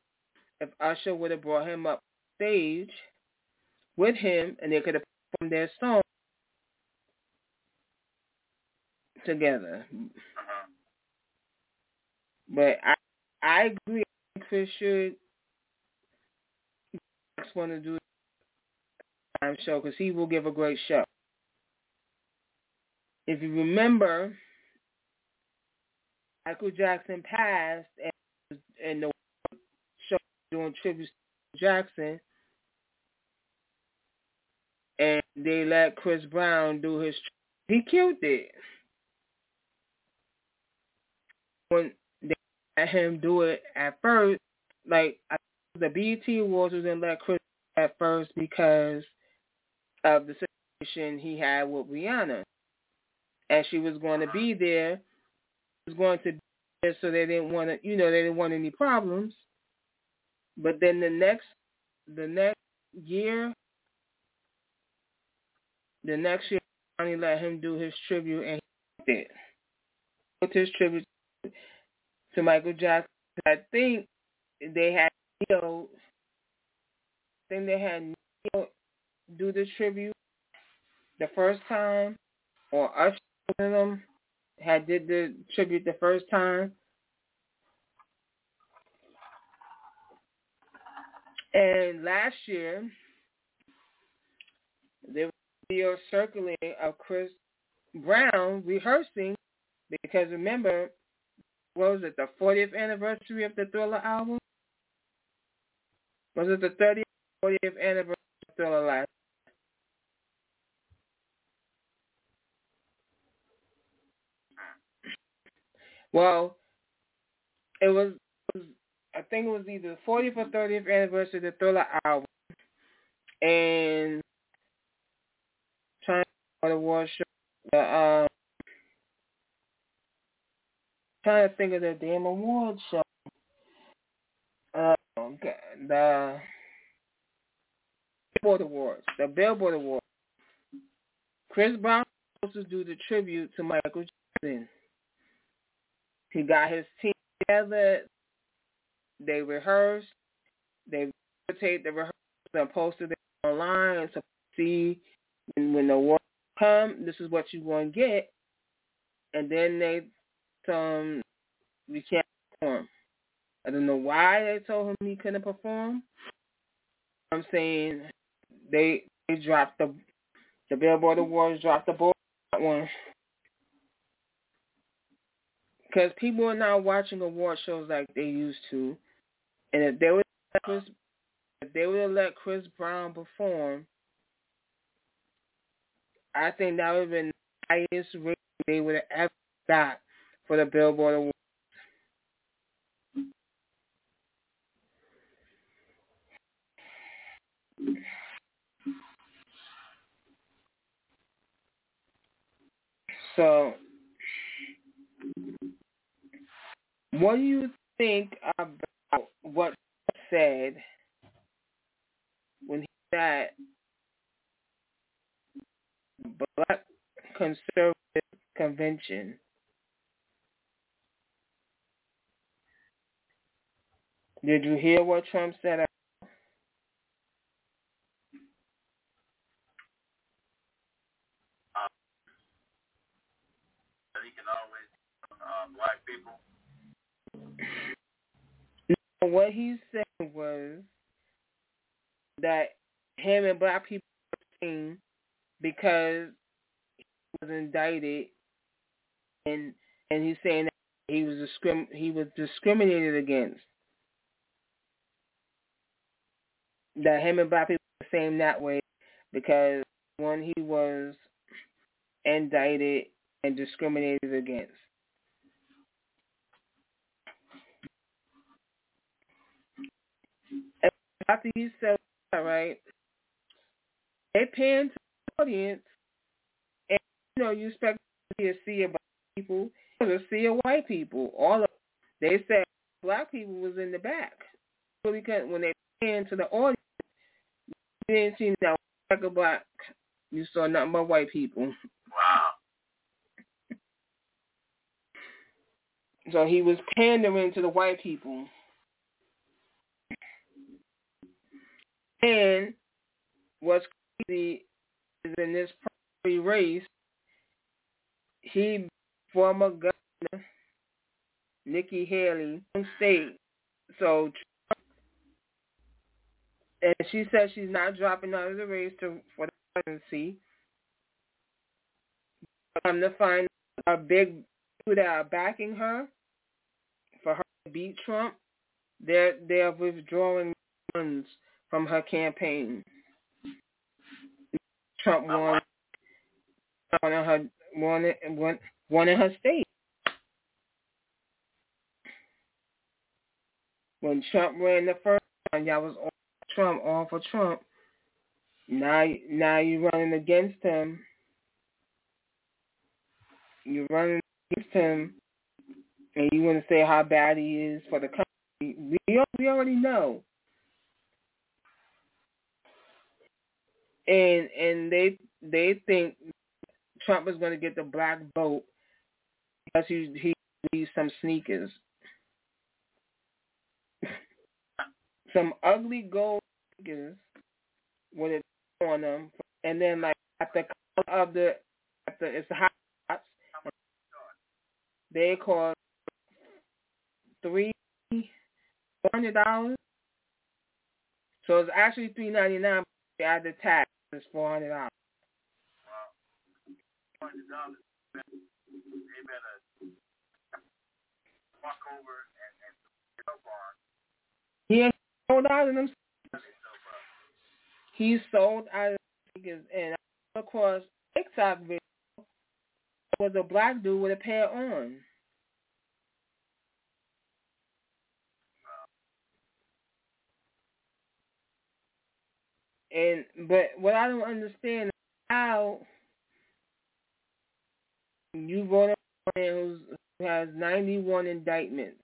if Usher would have brought him up stage with him and they could have performed their song together. Uh-huh. But I I agree. Chris should want to do time show because he will give a great show. If you remember, Michael Jackson passed, and and the show doing tributes to Jackson, and they let Chris Brown do his. He killed it when they let him do it at first. Like the BET Awards was in let Chris at first because of the situation he had with Rihanna, and she was going to be there. Was going to be there, so they didn't want to, you know, they didn't want any problems. But then the next, the next year, the next year, finally let him do his tribute, and he did. With his tribute to Michael Jackson, I think they had you know, I think they had Ne-Yo do the tribute the first time, or Usher and them had did the tribute the first time. And last year, there was a video circulating of Chris Brown rehearsing because remember, what was it, the 40th anniversary of the Thriller album? Was it the 30th, 40th anniversary of Thriller last? Well, it was, it was, I think it was either 40th or 30th anniversary of the Thriller album. And trying to the award show, the, um, trying to think of the damn award show. The Billboard Awards, the Billboard Awards. Chris Brown was supposed to do the tribute to Michael Jackson. He got his team together. They rehearsed. They videotaped the rehearsals and posted it online to see when, the award come, this is what you're going to get. And then they um, we can't perform. I don't know why they told him he couldn't perform. I'm saying they they dropped the the Billboard Awards dropped the ball that one because people are not watching award shows like they used to, and if they would Chris, if they would have let Chris Brown perform, I think that would have been the highest rating they would have ever got for the Billboard Awards. So, what do you think about what said when he said Black Conservative Convention? Did you hear what Trump said black people? What he said was that him and black people were because he was indicted, and and he's saying that he was discrim he was discriminated against. that him and black people are the same that way because when he was indicted and discriminated against. And after you said that, right, they pan to the audience, and you know you expect to see a sea of black people, a sea of white people. All of they said black people was in the back. Because when they pan to the audience, you didn't see no black or black. You saw nothing but white people. Wow. So he was pandering to the white people. And what's crazy is in this primary race, he former governor Nikki Haley state. So and she says she's not dropping out of the race to for the presidency. Come to find a big people that are backing her for her to beat Trump, they're they're withdrawing funds from her campaign. Trump won one of her one one one in her state. When Trump ran the first time, y'all was all Trump, all for Trump. Now, now you're running against him. You're running against him, and you want to say how bad he is for the country. We we already know. And and they they think Trump is going to get the black vote because he he needs some sneakers. some ugly gold sneakers with it on them, and then like at the color of the at the it's hot. They cost three hundred dollars. So it's actually three ninety nine. The tax, it's four hundred dollars. Hundred dollars. They better walk over and, help on. He ain't sold out of them. He sold out of and of course TikTok video was a black dude with a pair on. And but what I don't understand is how you vote a man who has 91 indictments,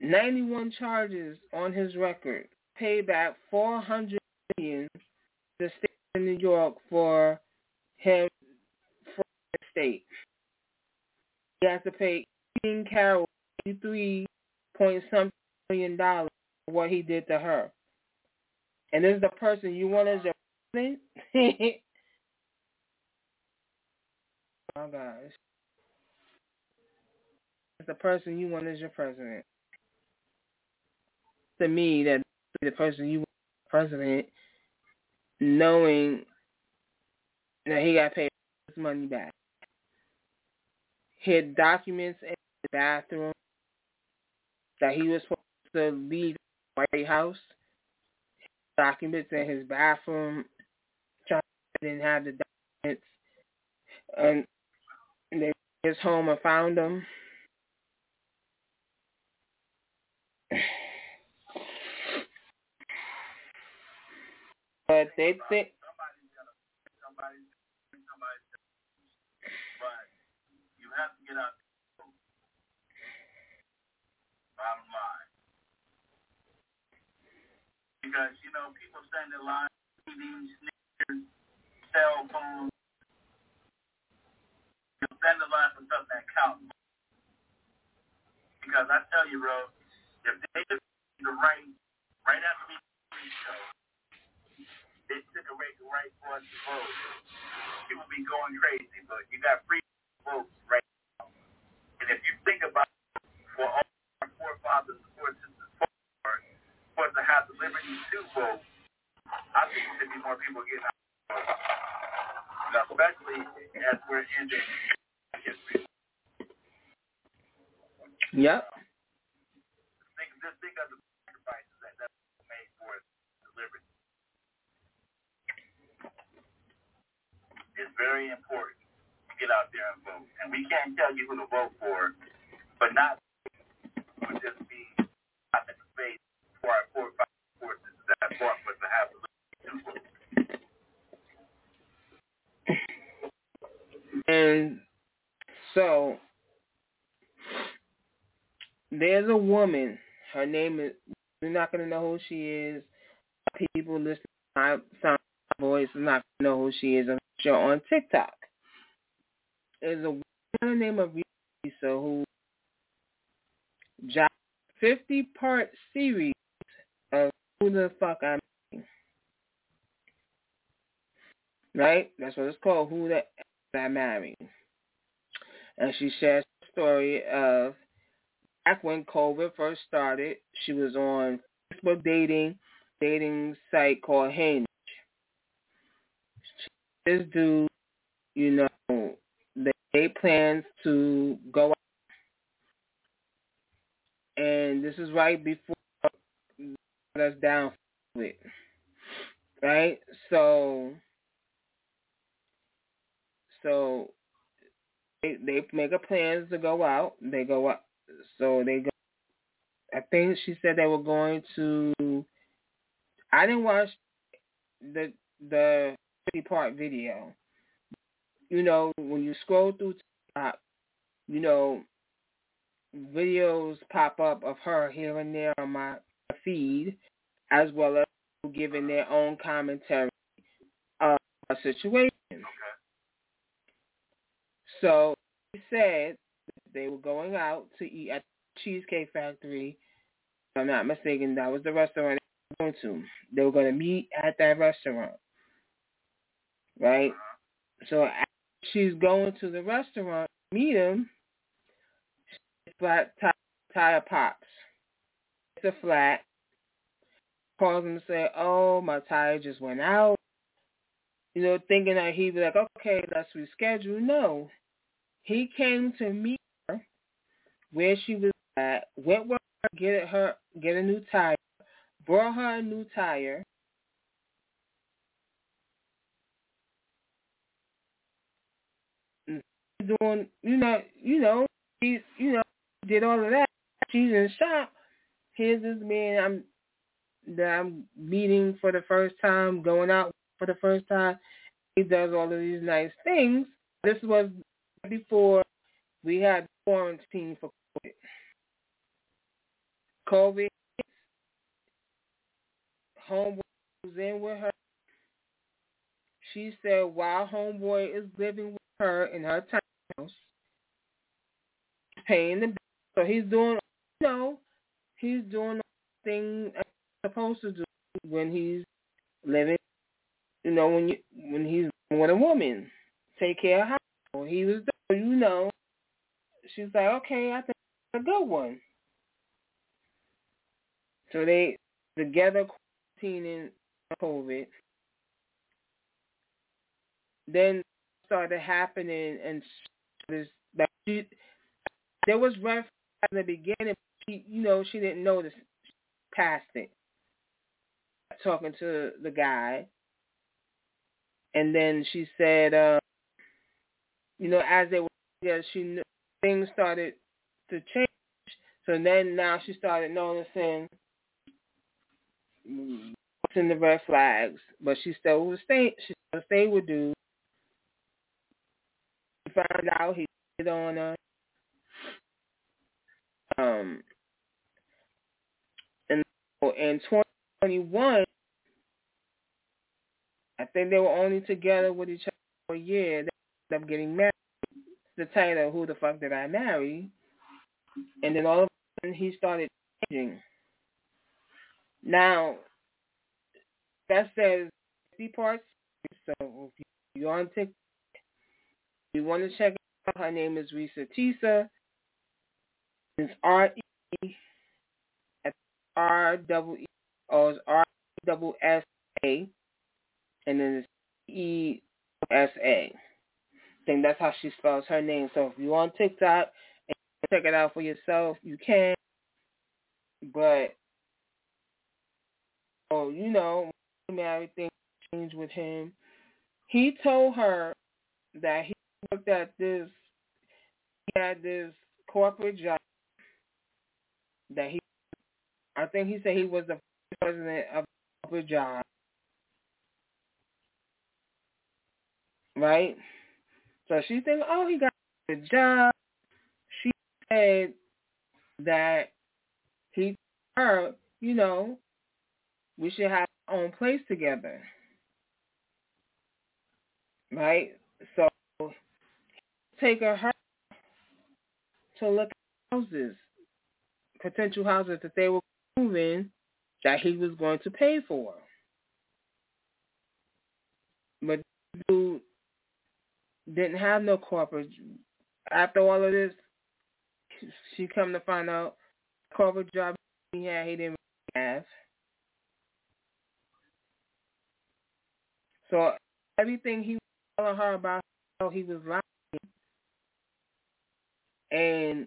91 charges on his record, pay back 400 million to the state of New York for him for the state. He has to pay Jean Carroll 83 point something million dollars for what he did to her. And this is the person you want as your president? oh gosh. It's the person you want as your president. To me, that the person you want as president, knowing that he got paid his money back. Had documents in the bathroom that he was supposed to leave the White House documents in his bathroom. John didn't have the documents, and they his home and found them. But they think. Get out. Bottom line. Because, you know, people stand in line, TVs, sneakers, cell phones. You know, stand in line for something that counts. Because I tell you, bro, if they did the right, right after the show, they took a rate right for us to vote. People be going crazy, but you got free votes right now. And if you think about for all our forefathers and foresisters for us to have the liberty to vote, I think there should be more people getting out. Now, especially as we're ending history. Yep. Think, just think of the sacrifices that that made for the liberty. It's very important to get out there and vote. And we can't tell you who to vote for, but not a woman. Her name is. You're not gonna know who she is. People listening to my sound voice are not gonna know who she is. Sure on TikTok. There's a woman named Arisa who dropped 50 part series of who the fuck I'm. Right? That's what it's called. Who the I married. And she shares the story of back when COVID first started, she was on Facebook dating dating site called Hinge. This dude, you know, they, plans to go out. And this is right before us down with. Right? So so they they make a plans to go out. They go out. So they go. I think she said they were going to. I didn't watch the the part video. You know, when you scroll through TikTok, you know, videos pop up of her here and there on my feed, as well as giving their own commentary of a situation. So he said they were going out to eat at Cheesecake Factory. If I'm not mistaken, that was the restaurant they were going to. They were going to meet at that restaurant. Right? So she's going to the restaurant, to meet him, flat tire, pops. It's a flat. Calls him and say, oh, my tire just went out. You know, thinking that he'd be like, okay, let's reschedule. No, he came to meet where she was at, went with her, get her get a new tire, brought her a new tire. Doing, you know, you know, he's, you know, did all of that. She's in shock. Here's this man I'm that I'm meeting for the first time, going out for the first time. He does all of these nice things. This was before we had quarantine for COVID. Homeboy was in with her. She said while homeboy is living with her in her house, paying the bill. So he's doing, you know, he's doing the thing he's supposed to do when he's living, you know, when you when he's with a woman, take care of her he was you know. She's like, okay, I think a good one. So they together quarantining COVID. Then started happening, and this she there was red in the beginning. She, you know, she didn't notice past it. Talking to the guy, and then she said, uh, you know, as they were together, she knew, things started to change. So then now she started noticing in the red flags, but she still was stay. She still stayed with dude. She found out he hit on her. Um, and in 2021, I think they were only together with each other for a year up getting married. The title, Who the Fuck Did I Marry? And then all of a sudden he started changing. Now, that says 50 parts. So if you're on TikTok, you want to check out, her name is Reesa Teesa. It's R-E, R-double-S-A, and then it's E S A. I think that's how she spells her name. So if you're on TikTok check it out for yourself, you can. But oh, you know, everything changed with him. He told her that he worked at this he had this corporate job that he I think he said he was the president of the corporate job. Right? So she's thinking, oh, he got a job. Said that he her, you know, we should have our own place together. Right? So taking her to look at houses, potential houses that they were moving that he was going to pay for. But dude didn't have no corporate. After all of this, she come to find out corporate job he had he didn't have. So everything he was telling her about how he was lying and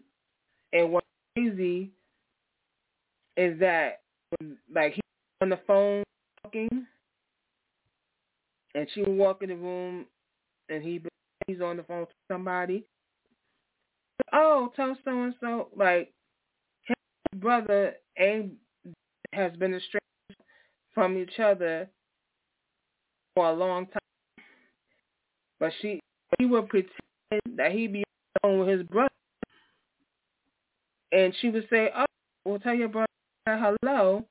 and what's crazy is that like he on the phone talking and she would walk in the room and he he's on the phone to somebody. Oh, tell so and so like his brother A has been estranged from each other for a long time. But she he would pretend that he be alone with his brother and she would say, "Oh, well, tell your brother hello."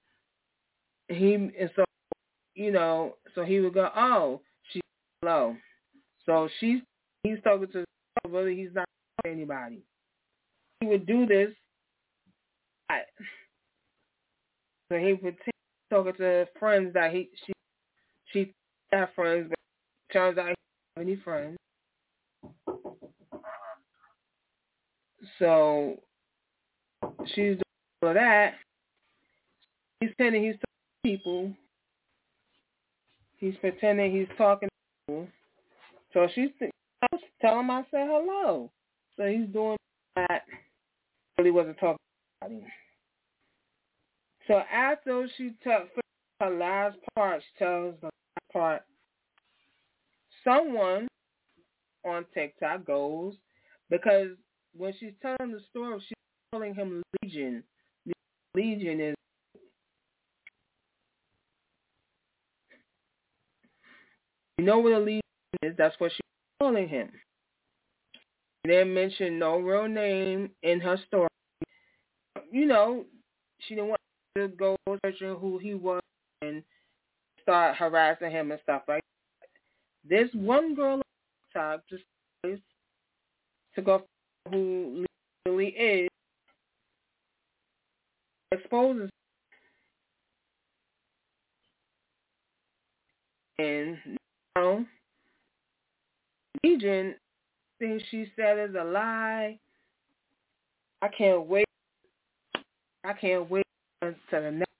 He and so, you know, so he would go, "Oh, she's hello." So she's he's talking to brother. He's not anybody. He would do this. I, so he would talking to friends that he she she had friends, but turns out he didn't have any friends. So she's doing all of that. He's pretending he's talking to people. He's pretending he's talking to people. So she's telling him I said hello. So he's doing that. Really wasn't talking about him. So after she took her last part, she tells the last part, someone on TikTok goes, because when she's telling the story, she's calling him Legion. Legion is you know what a legion is, that's what she's calling him. Didn't mention no real name in her story. You know, she didn't want to go searching who he was and start harassing him and stuff like that. This one girl on TikTok just to go who really is exposes and now Legion things she said is a lie. I can't wait. I can't wait to the next.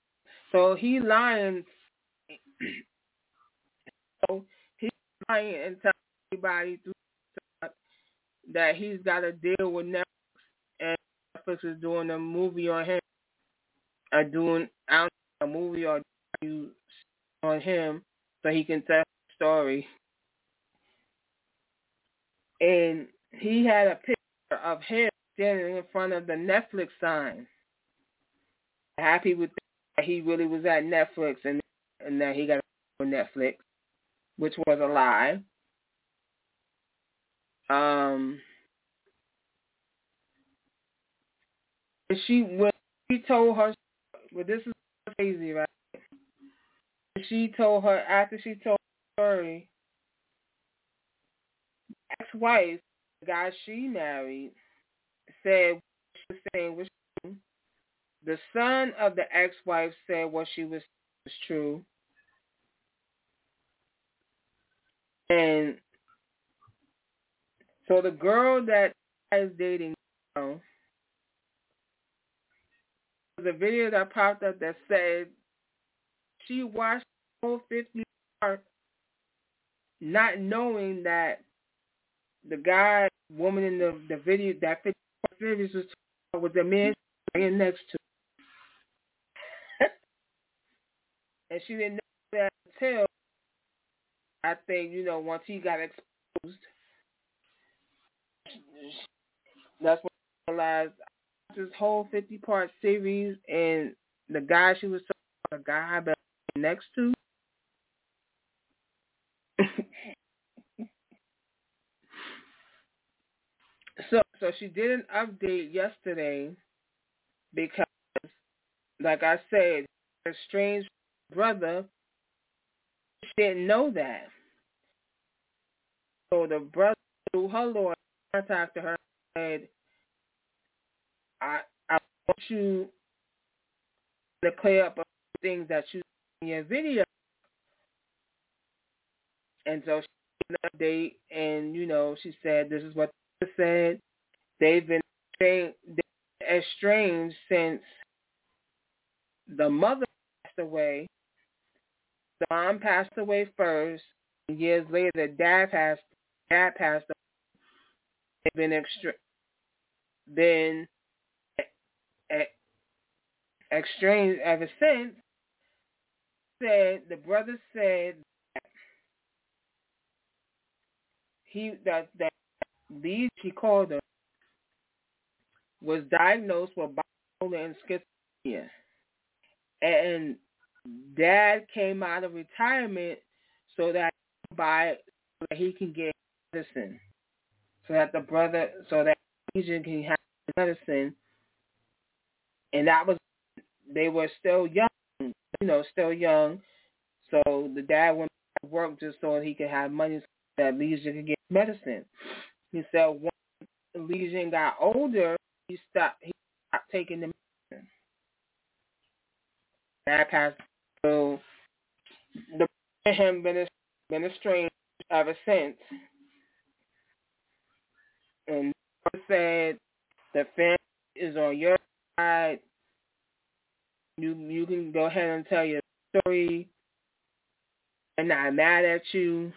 So he lying. so he's lying and telling everybody that he's got to deal with Netflix and Netflix is doing a movie on him are doing a movie or on him so he can tell the story. And he had a picture of him standing in front of the Netflix sign. Happy with that he really was at Netflix and and that he got on Netflix, which was a lie. Um, and she when he told her but this is crazy, right? She told her after she told her story, ex-wife, the guy she married, said what she was saying was true. The son of the ex-wife said what she was was true. And so the girl that is dating now a video that popped up that said she watched the whole 50 part not knowing that the guy, woman in the the video that series was was the man standing next to, and she didn't know that until I think you know once he got exposed, that's when I realized this whole fifty part series and the guy she was talking about, the guy that next to so she did an update yesterday because like I said, her strange brother she didn't know that. So the brother through her lawyer contacted her and said, I I want you to clear up things that you in your video. And so she update and, you know, she said this is what said. They've been estranged since the mother passed away. The mom passed away first. Years later, the dad passed. Dad passed away. They've been extra, been estranged ever since. Said the brother said that he that that these he called her was diagnosed with bipolar and schizophrenia and dad came out of retirement so that by so that he can get medicine, so that the brother, so that Asian can have medicine, and that was they were still young, you know, still young. So the dad went to work just so he could have money so that Legion could get medicine. He said once Legion got older, he stopped. He stopped taking the medicine that passed so the him been been estranged ever since. And said the family is on your side. You you can go ahead and tell your story. I'm not mad at you.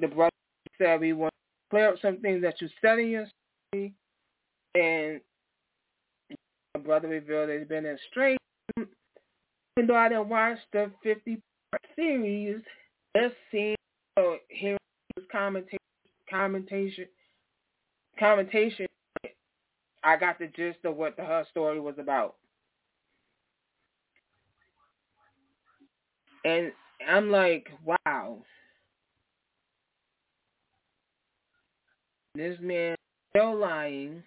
The brother said we want to clear up some things that you said in your story, and my brother revealed he's been estranged. Even though I didn't watch the 50 part series, just seeing, uh, hearing his commentation, commentation, commentation, I got the gist of what the, her story was about. And I'm like, wow. This man still lying.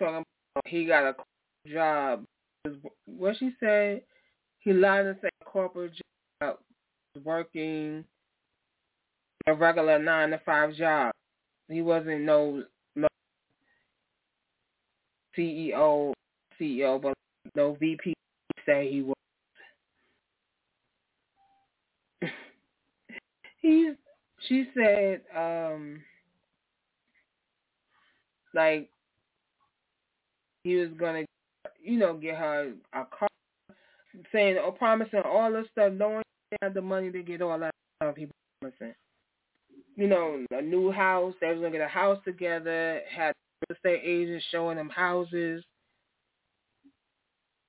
Talking about he got a job. What she said, he lied and said corporate job, working a regular nine to five job. He wasn't no no CEO CEO, but no VP. Say he was. He's. She said, um, like he was gonna, you know, get her a car, saying or promising all this stuff, knowing he had the money to get all that stuff. He promising, you know, a new house. They was gonna get a house together. Had real estate agents showing them houses.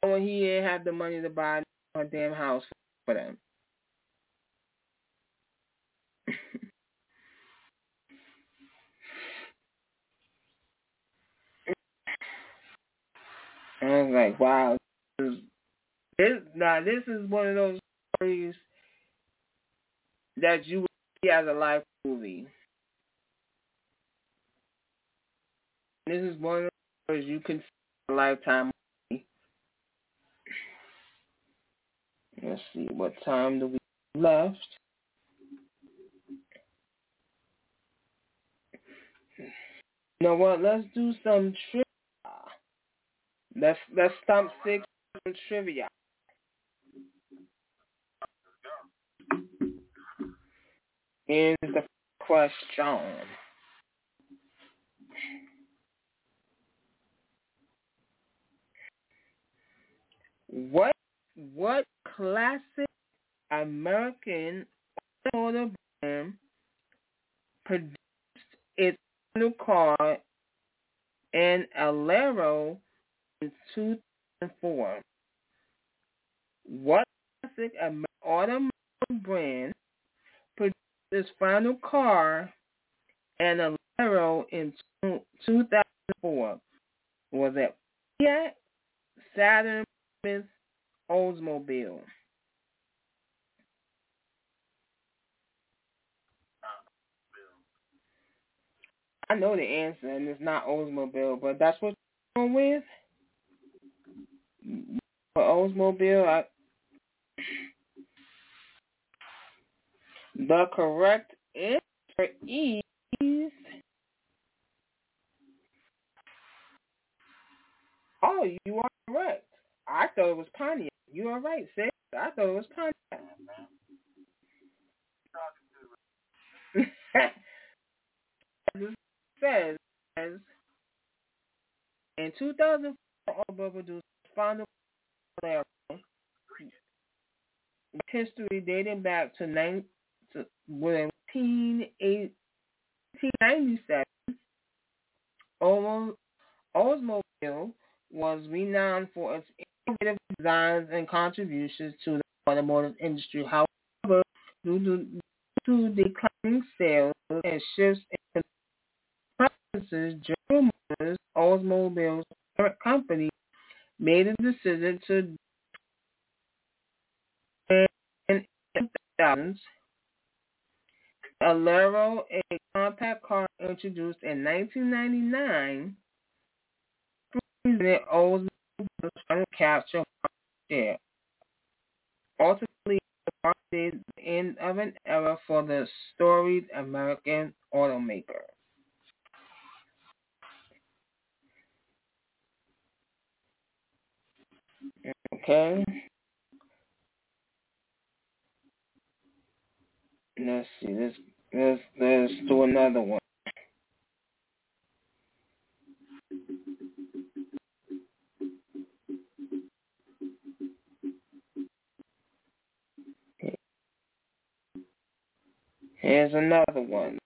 When he have the money to buy a damn house for them. I was like, wow. This, this, now, this is one of those stories that you would see as a life movie. This is one of those stories you can see a lifetime movie. Let's see, what time do we left? You know what? Let's do some trivia. Let's let's stump six trivia. Here's the question. What what classic American auto brand produced its new car and Alero in 2004. What classic automotive brand produced its final car and Alero in 2004 was at Fiat, Saturn, Smith, Oldsmobile. I know the answer, and it's not Oldsmobile, but that's what you're going with. For Oldsmobile, I, the correct answer is Oh, you are correct. I thought it was Pontiac. You are right, sis. I thought it was Pontiac. says in 2004, Audible produced History dating back to, 19, to 1997. Oldsmobile was renowned for its innovative designs and contributions to the automotive industry. However, due to, to declining sales and shifts in preferences, General Motors, Oldsmobile's parent company, made a decision to in 2000s, Alero, a compact car introduced in 1999, presented Oldsmobile trying to capture share. Ultimately, the market the end of an era for the storied American automaker. Okay. Let's see. Let's let's let's do another one. Here's another one.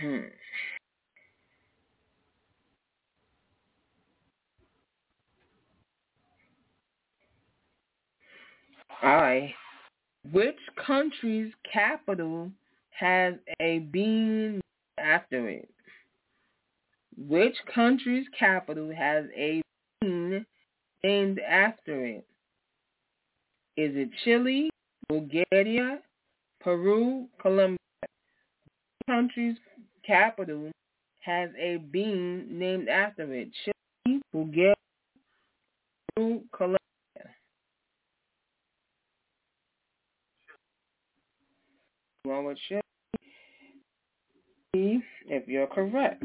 Hmm. I. Which country's capital has a bean after it? Which country's capital has a bean named after it? Is it Chile, Bulgaria, Peru, Colombia? Which country's capital has a bean named after it? Chile, Bulgaria, Peru, Colombia. If you're correct.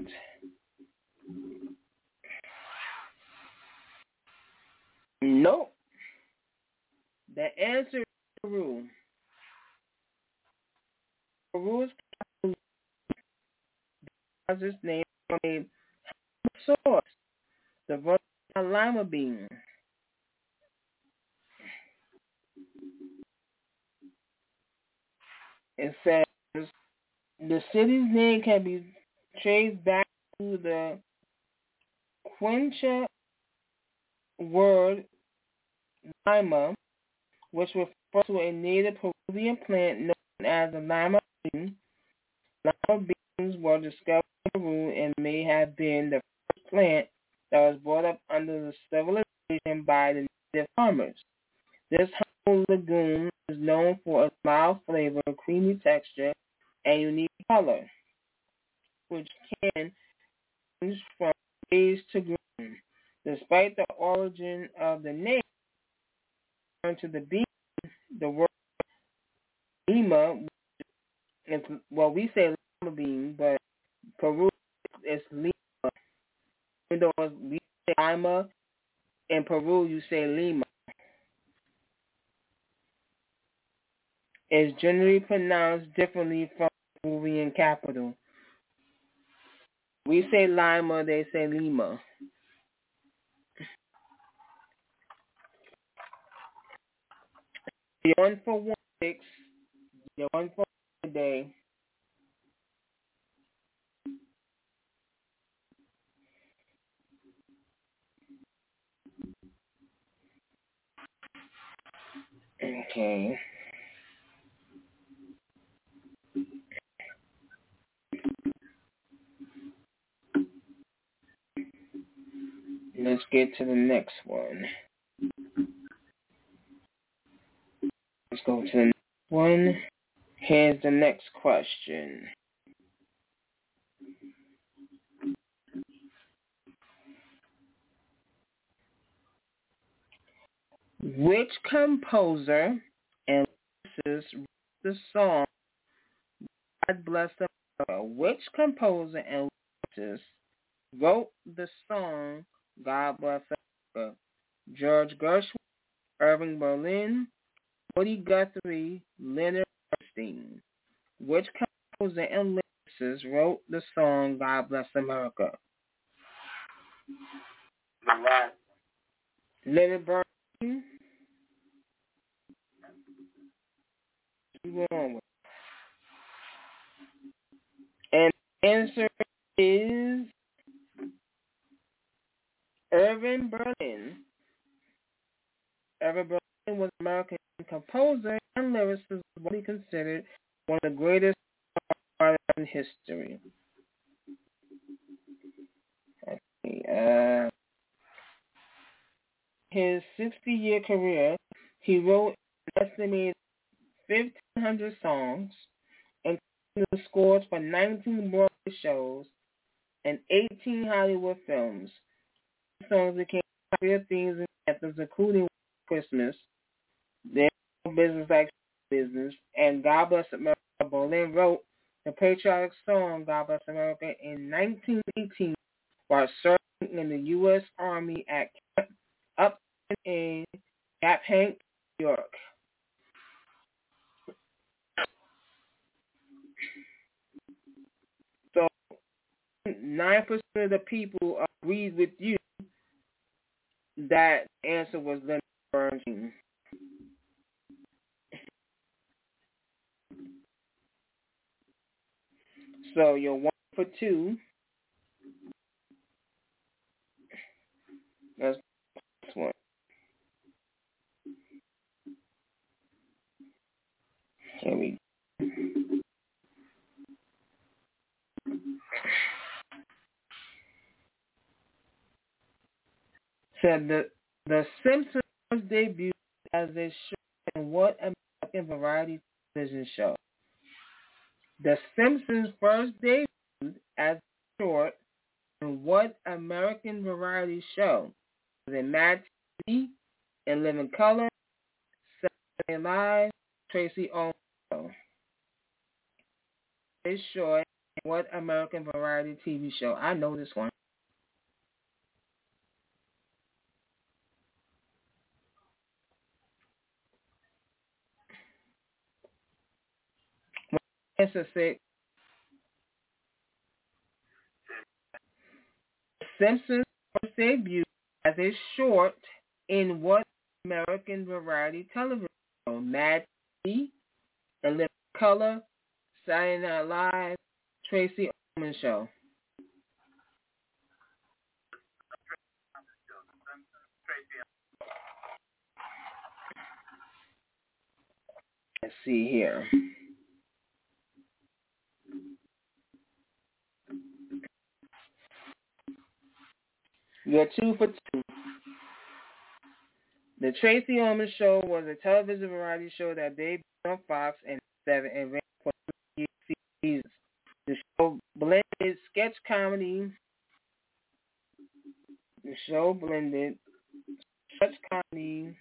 Nope. The answer is Peru. Peru's capital has its name from a source, the lima bean. It says the city's name can be traced back to the Quechua word lima, which refers to a native Peruvian plant known as the lima bean. Lima beans were discovered in Peru and may have been the first plant that was brought up under the civilization by the native farmers. This legume is known for its mild flavor, creamy texture, and unique color, which can range from beige to green. Despite the origin of the name, to the bean, the word lima, is, well, we say lima bean, but Peru is lima. Even though we say lima, in Peru you say lima. Is generally pronounced differently from Peruvian capital. We say Lima, they say Lima. You're one for one six. You're one for one day. Okay. Get to the next one. Let's go to the next one. Here's the next question. Which composer and lyricist wrote the song God Bless America? Which composer and lyricist wrote the song God Bless America? George Gershwin, Irving Berlin, Woody Guthrie, Leonard Bernstein. Which composer and lyricist wrote the song God Bless America? Last Leonard Bernstein. And the answer is Irving Berlin. Irving Berlin was an American composer and lyricist widely considered one of the greatest artists in history. Okay, uh, his 60-year career, he wrote an estimated 1,500 songs, including scores for 19 Broadway shows and 18 Hollywood films. Songs became popular themes and anthems, including Christmas, No Business Like Business, and God Bless America. Berlin wrote the patriotic song God Bless America in 1918 while serving in the U.S. Army at Camp Upton in Yaphank, New York. So, 9% of the people agreed with you that answer was Leonard Bernstein. So you're one for two. That's one. Here we Said the the Simpsons debuted as a show in what American variety television show? The Simpsons first debuted as a short in what American variety show? Was it Mad TV, In Living Color, Saturday Live, Tracey Ullman Show? This short in what American variety TV show? I know this one. Answer six. Simpsons first debuted as a short in what American variety television show? Mad TV, Living Color, Saturday Night Live, Tracey Ullman Show. Let's see here. You're two for two. The Tracey Ullman Show was a television variety show that debuted on Fox in seven and ran for two seasons. The show blended sketch comedy. The show blended sketch comedy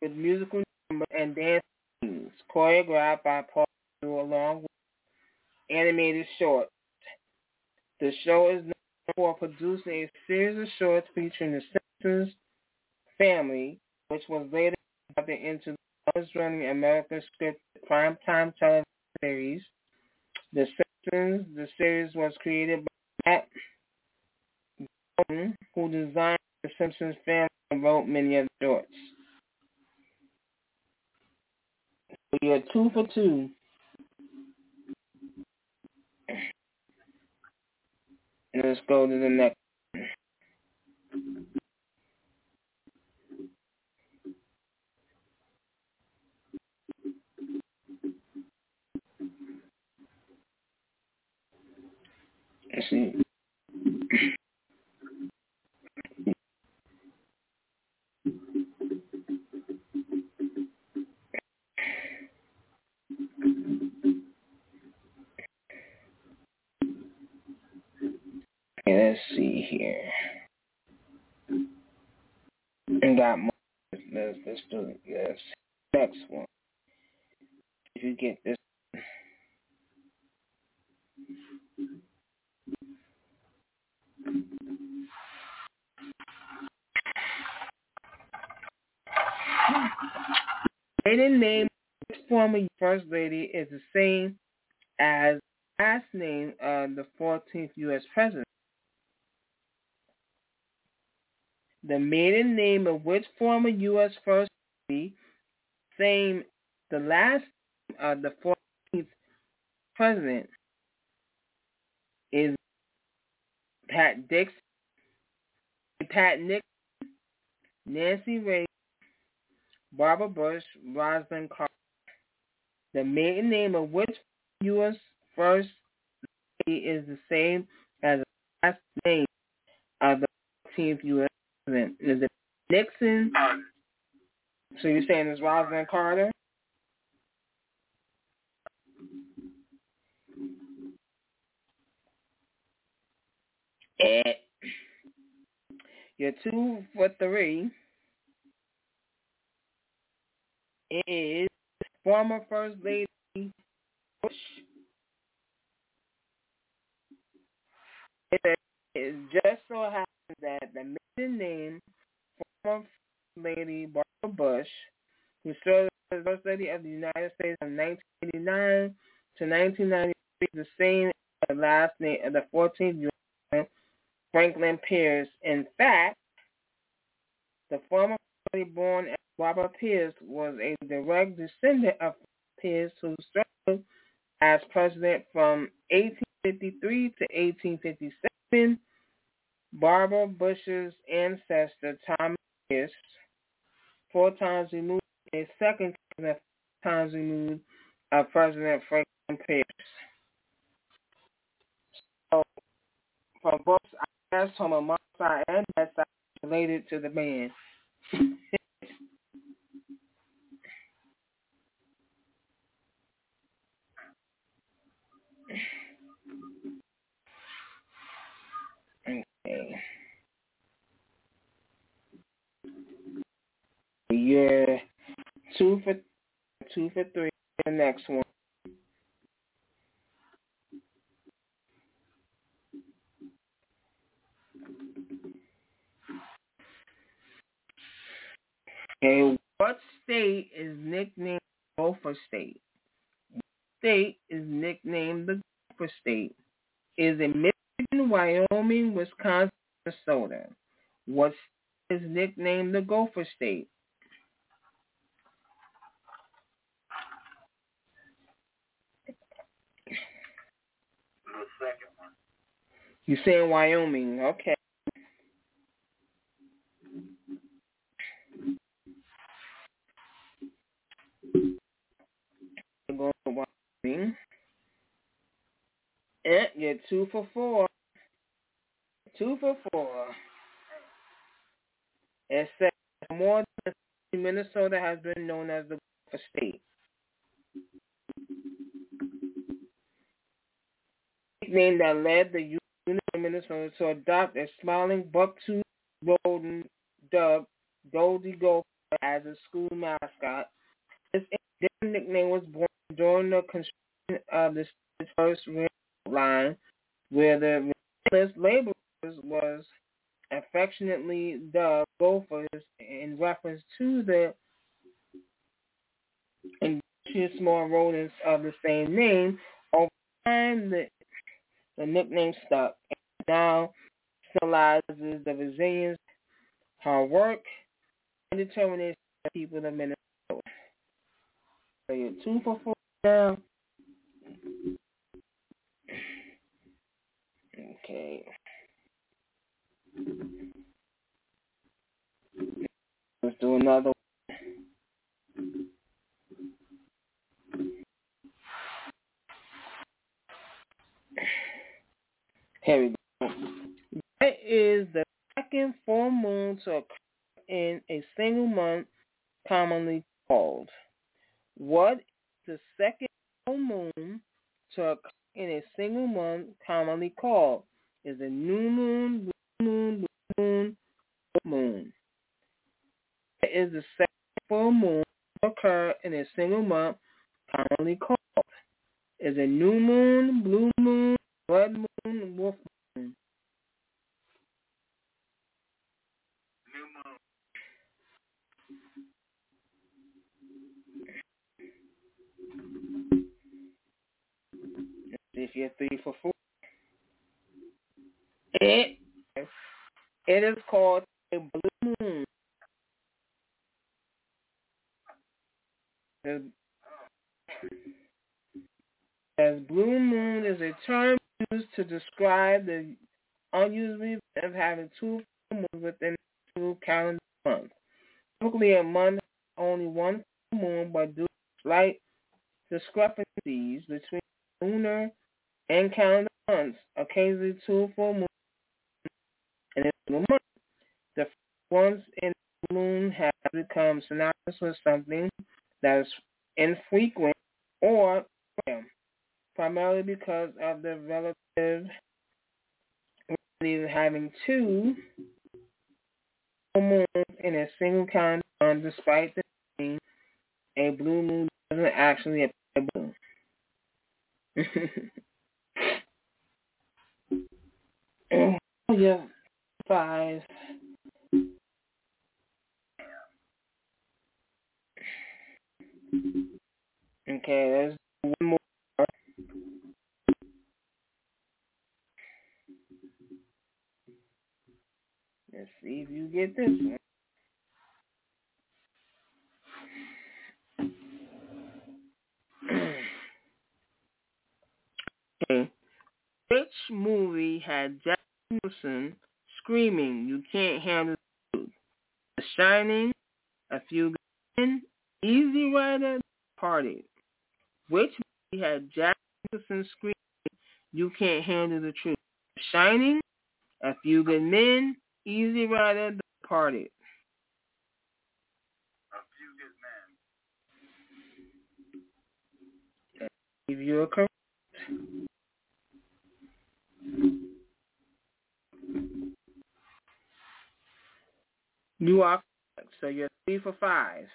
with musical numbers and dance scenes, choreographed by Paul along with animated shorts. The show is for producing a series of shorts featuring the Simpsons family, which was later adapted into the longest-running American scripted primetime television series, The Simpsons. The series was created by Matt Groening, who designed the Simpsons family and wrote many of the shorts. So you're two for two. Let's go to the next. Let's see. Let's see here. And got more. Let's let's do this next one. If you get this. Maiden name of this former First Lady is the same as last name of the 14th U.S. President. The maiden name of which former U.S. First Lady, same the last of the 14th President, is Pat Dixon, Pat Nixon, Nancy Reagan, Barbara Bush, Rosalynn Carter. The maiden name of which U.S. First Lady is the same as the last name of the 14th U.S. President. Is it Nixon? So you're saying it's Rosalynn Carter? And you're two for three. Is former First Lady Bush. It just so happens that the name former Lady Barbara Bush, who served as the First Lady of the United States from 1989 to 1993, the same as the last name of the 14th U.S. Franklin Pierce. In fact, the former Lady born Barbara Pierce was a direct descendant of Pierce who served as president from 1853 to 1857. Barbara Bush's ancestor, Thomas Pierce, four times removed, a second times removed of President Franklin Pierce. So, from both sides, from a mom's side and that side, related to the man. Okay. You're two for two for three. The next one. Okay, what state is nicknamed Gopher State? What state is nicknamed the Gopher State? Is it Michigan, Wyoming, Wisconsin, Minnesota? What is nicknamed the Gopher State? The second one. You saying Wyoming? Okay. Go to Wyoming. Eh, and you're two for four. Two for four. It says more than Minnesota has been known as the State. Nickname that led the University of Minnesota to adopt a smiling buck-toothed rodent dubbed Goldie Gopher as a school mascot. This nickname was born during the construction of the first line, where the relentless laborers was affectionately dubbed Gophers in reference to the industrious small rodents of the same name. Over time, the, the nickname stuck and now symbolizes the resilience, hard work, and determination of people of Minnesota. So you're two for four now. Okay. Let's do another Here we go. What is the second full moon to occur in a single month commonly called? What is the second full moon to occur in a single month commonly called? is a new moon, blue moon, blue moon, full moon. It is the second full moon to occur in a single month, commonly called is a new moon, blue moon, blood moon, wolf moon. New moon. If you're three for four. It it is called a blue moon. The- As blue moon is a term used to describe the unusual event of having two full moons within a single calendar month. Typically, a month has only one full moon, but due to slight discrepancies between lunar and calendar months, occasionally two full moons in a month. The ones in the moon have become synonymous with something that is infrequent or rare, primarily because of the relative having two full moons in a single calendar month, despite the name, a blue moon doesn't actually appear blue. oh, yeah, five. Okay, there's one more. Let's see if you get this one. okay. Which movie had Jack Nicholson screaming, "You can't handle the truth"? The Shining, A Few Good Men, Easy Rider, Party. Which movie had Jack Nicholson screaming, "You can't handle the truth"? The Shining, A Few Good Men, Easy Rider, Departed. A few good men. If you are correct. You are. So you're three for five.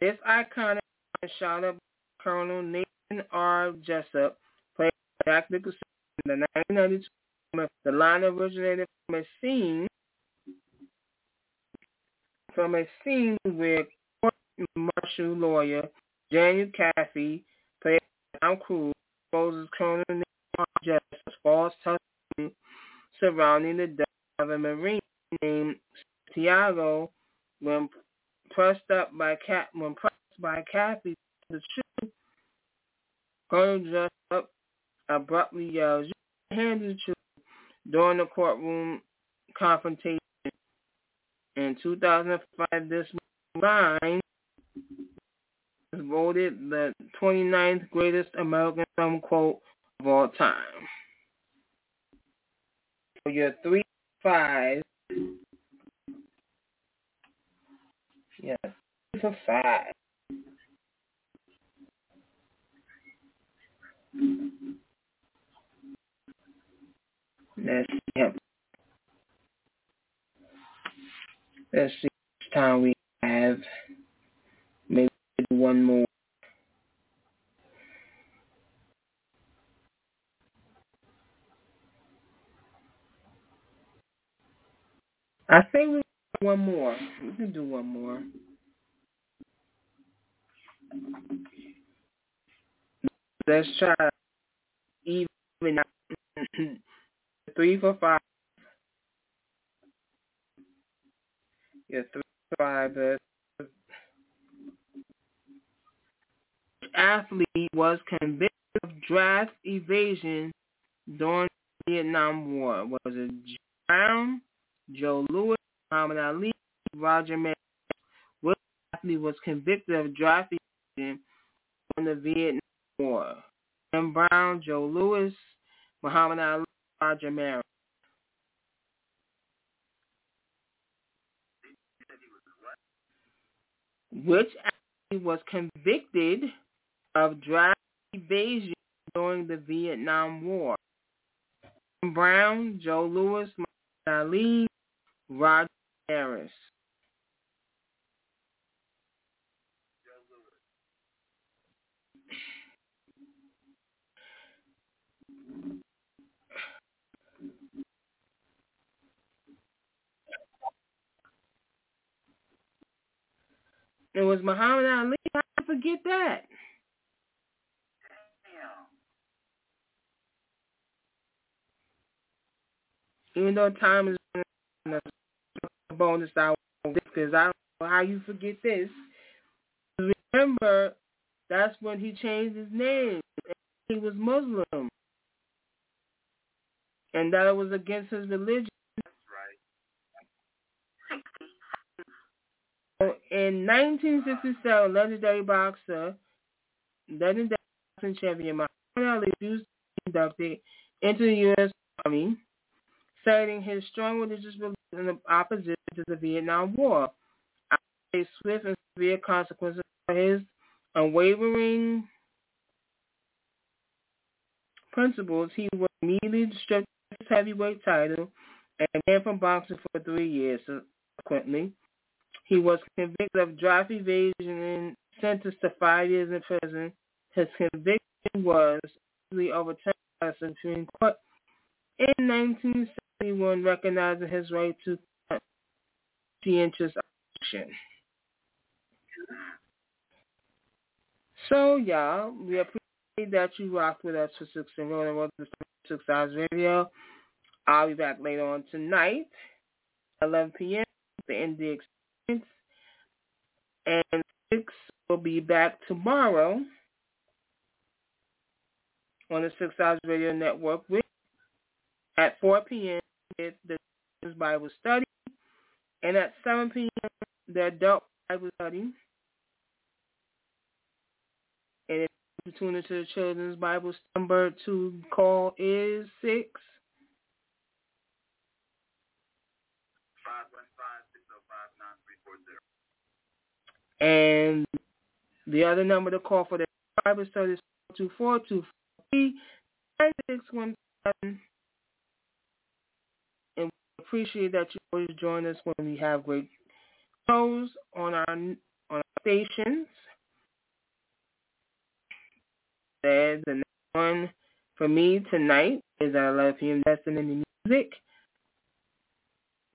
This iconic shot up Colonel Nathan R. Jessup played Nicholson in the 1992 film. The line originated from a scene from a scene where court martial lawyer Daniel Kaffee, played Tom Cruise, exposes Colonel R. False testimony surrounding the death of a Marine named Tiago when pressed up by Cap when pressed by Kaffee the truth, Colonel Jessup abruptly yells, You handle the truth during the courtroom confrontation. In 2005, this line was voted the 29th greatest American film quote of all time. For your three five, yes, three for five. Let's see. Let's see which time we have. Maybe one more. I think we got one more. We can do one more. Let's try even three for five. Yeah, three for five. Uh, athlete was convicted of draft evasion during the Vietnam War. Was it Brown, Joe Louis, Muhammad Ali, Roger Maris? Which athlete was convicted of draft evasion during the Vietnam War? Jim Brown, Joe Louis, Muhammad Ali, Roger Maris. Which athlete was convicted of draft evasion during the Vietnam War? Brown, Joe Louis, Muhammad Ali, Roger Harris. It was Muhammad Ali. I forget that? Even though time is bonus hour because I don't know how you forget this. Remember, that's when he changed his name. He was Muslim. And that was against his religion. That's right. In 1967, legendary boxer, legendary boxing champion Muhammad Ali refused inducted into the U.S. Army, citing his strong religious beliefs in the opposition to the Vietnam War. A swift and severe consequences for his unwavering principles, he was immediately stripped of his heavyweight title and banned from boxing for three years. Subsequently, he was convicted of drive evasion and sentenced to five years in prison. His conviction was overturned by the Supreme Court in 1971, recognizing his right to the conscientious action. So, y'all, we appreciate that you rocked with us for six and rolling the six hours radio. I'll be back later on tonight, 11 p.m. The Indie Experience, and six will be back tomorrow on the Six Hours Radio Network with at 4 p.m. the Children's Bible study, and at 7 p.m. the adult Bible study. And if you tune into the Children's Bible number to call is six. And the other number to call for the Bible study is 24243 9617 and we appreciate that you always join us when we have great shows on our on our stations. And the next one for me tonight is at 11 p.m. Lesson in the music.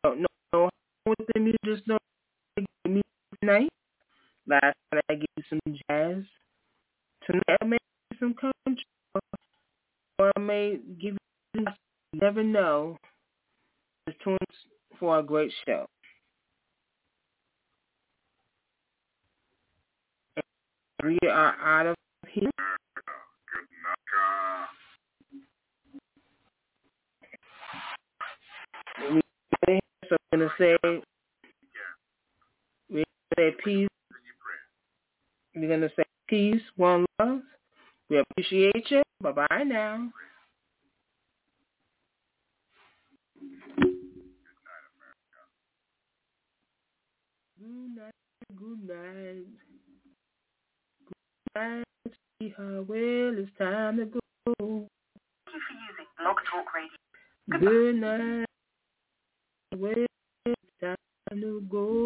Don't know what the music, just know music tonight. Last night I gave you some jazz. Tonight I may give some country, or I may give you. You never know. Just tune for a great show. We are out of here. We so I'm gonna say gonna say peace. We're gonna say peace, one love. We appreciate you. Bye bye now. Good night, good night. Good night, sweetheart. Well, it's time to go. Thank you for using Blog Talk Radio. Good night. Well, it's time to go.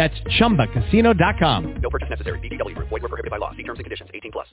That's ChumbaCasino.com. No purchase necessary. BGW. Void were prohibited by law. See terms and conditions. 18 plus.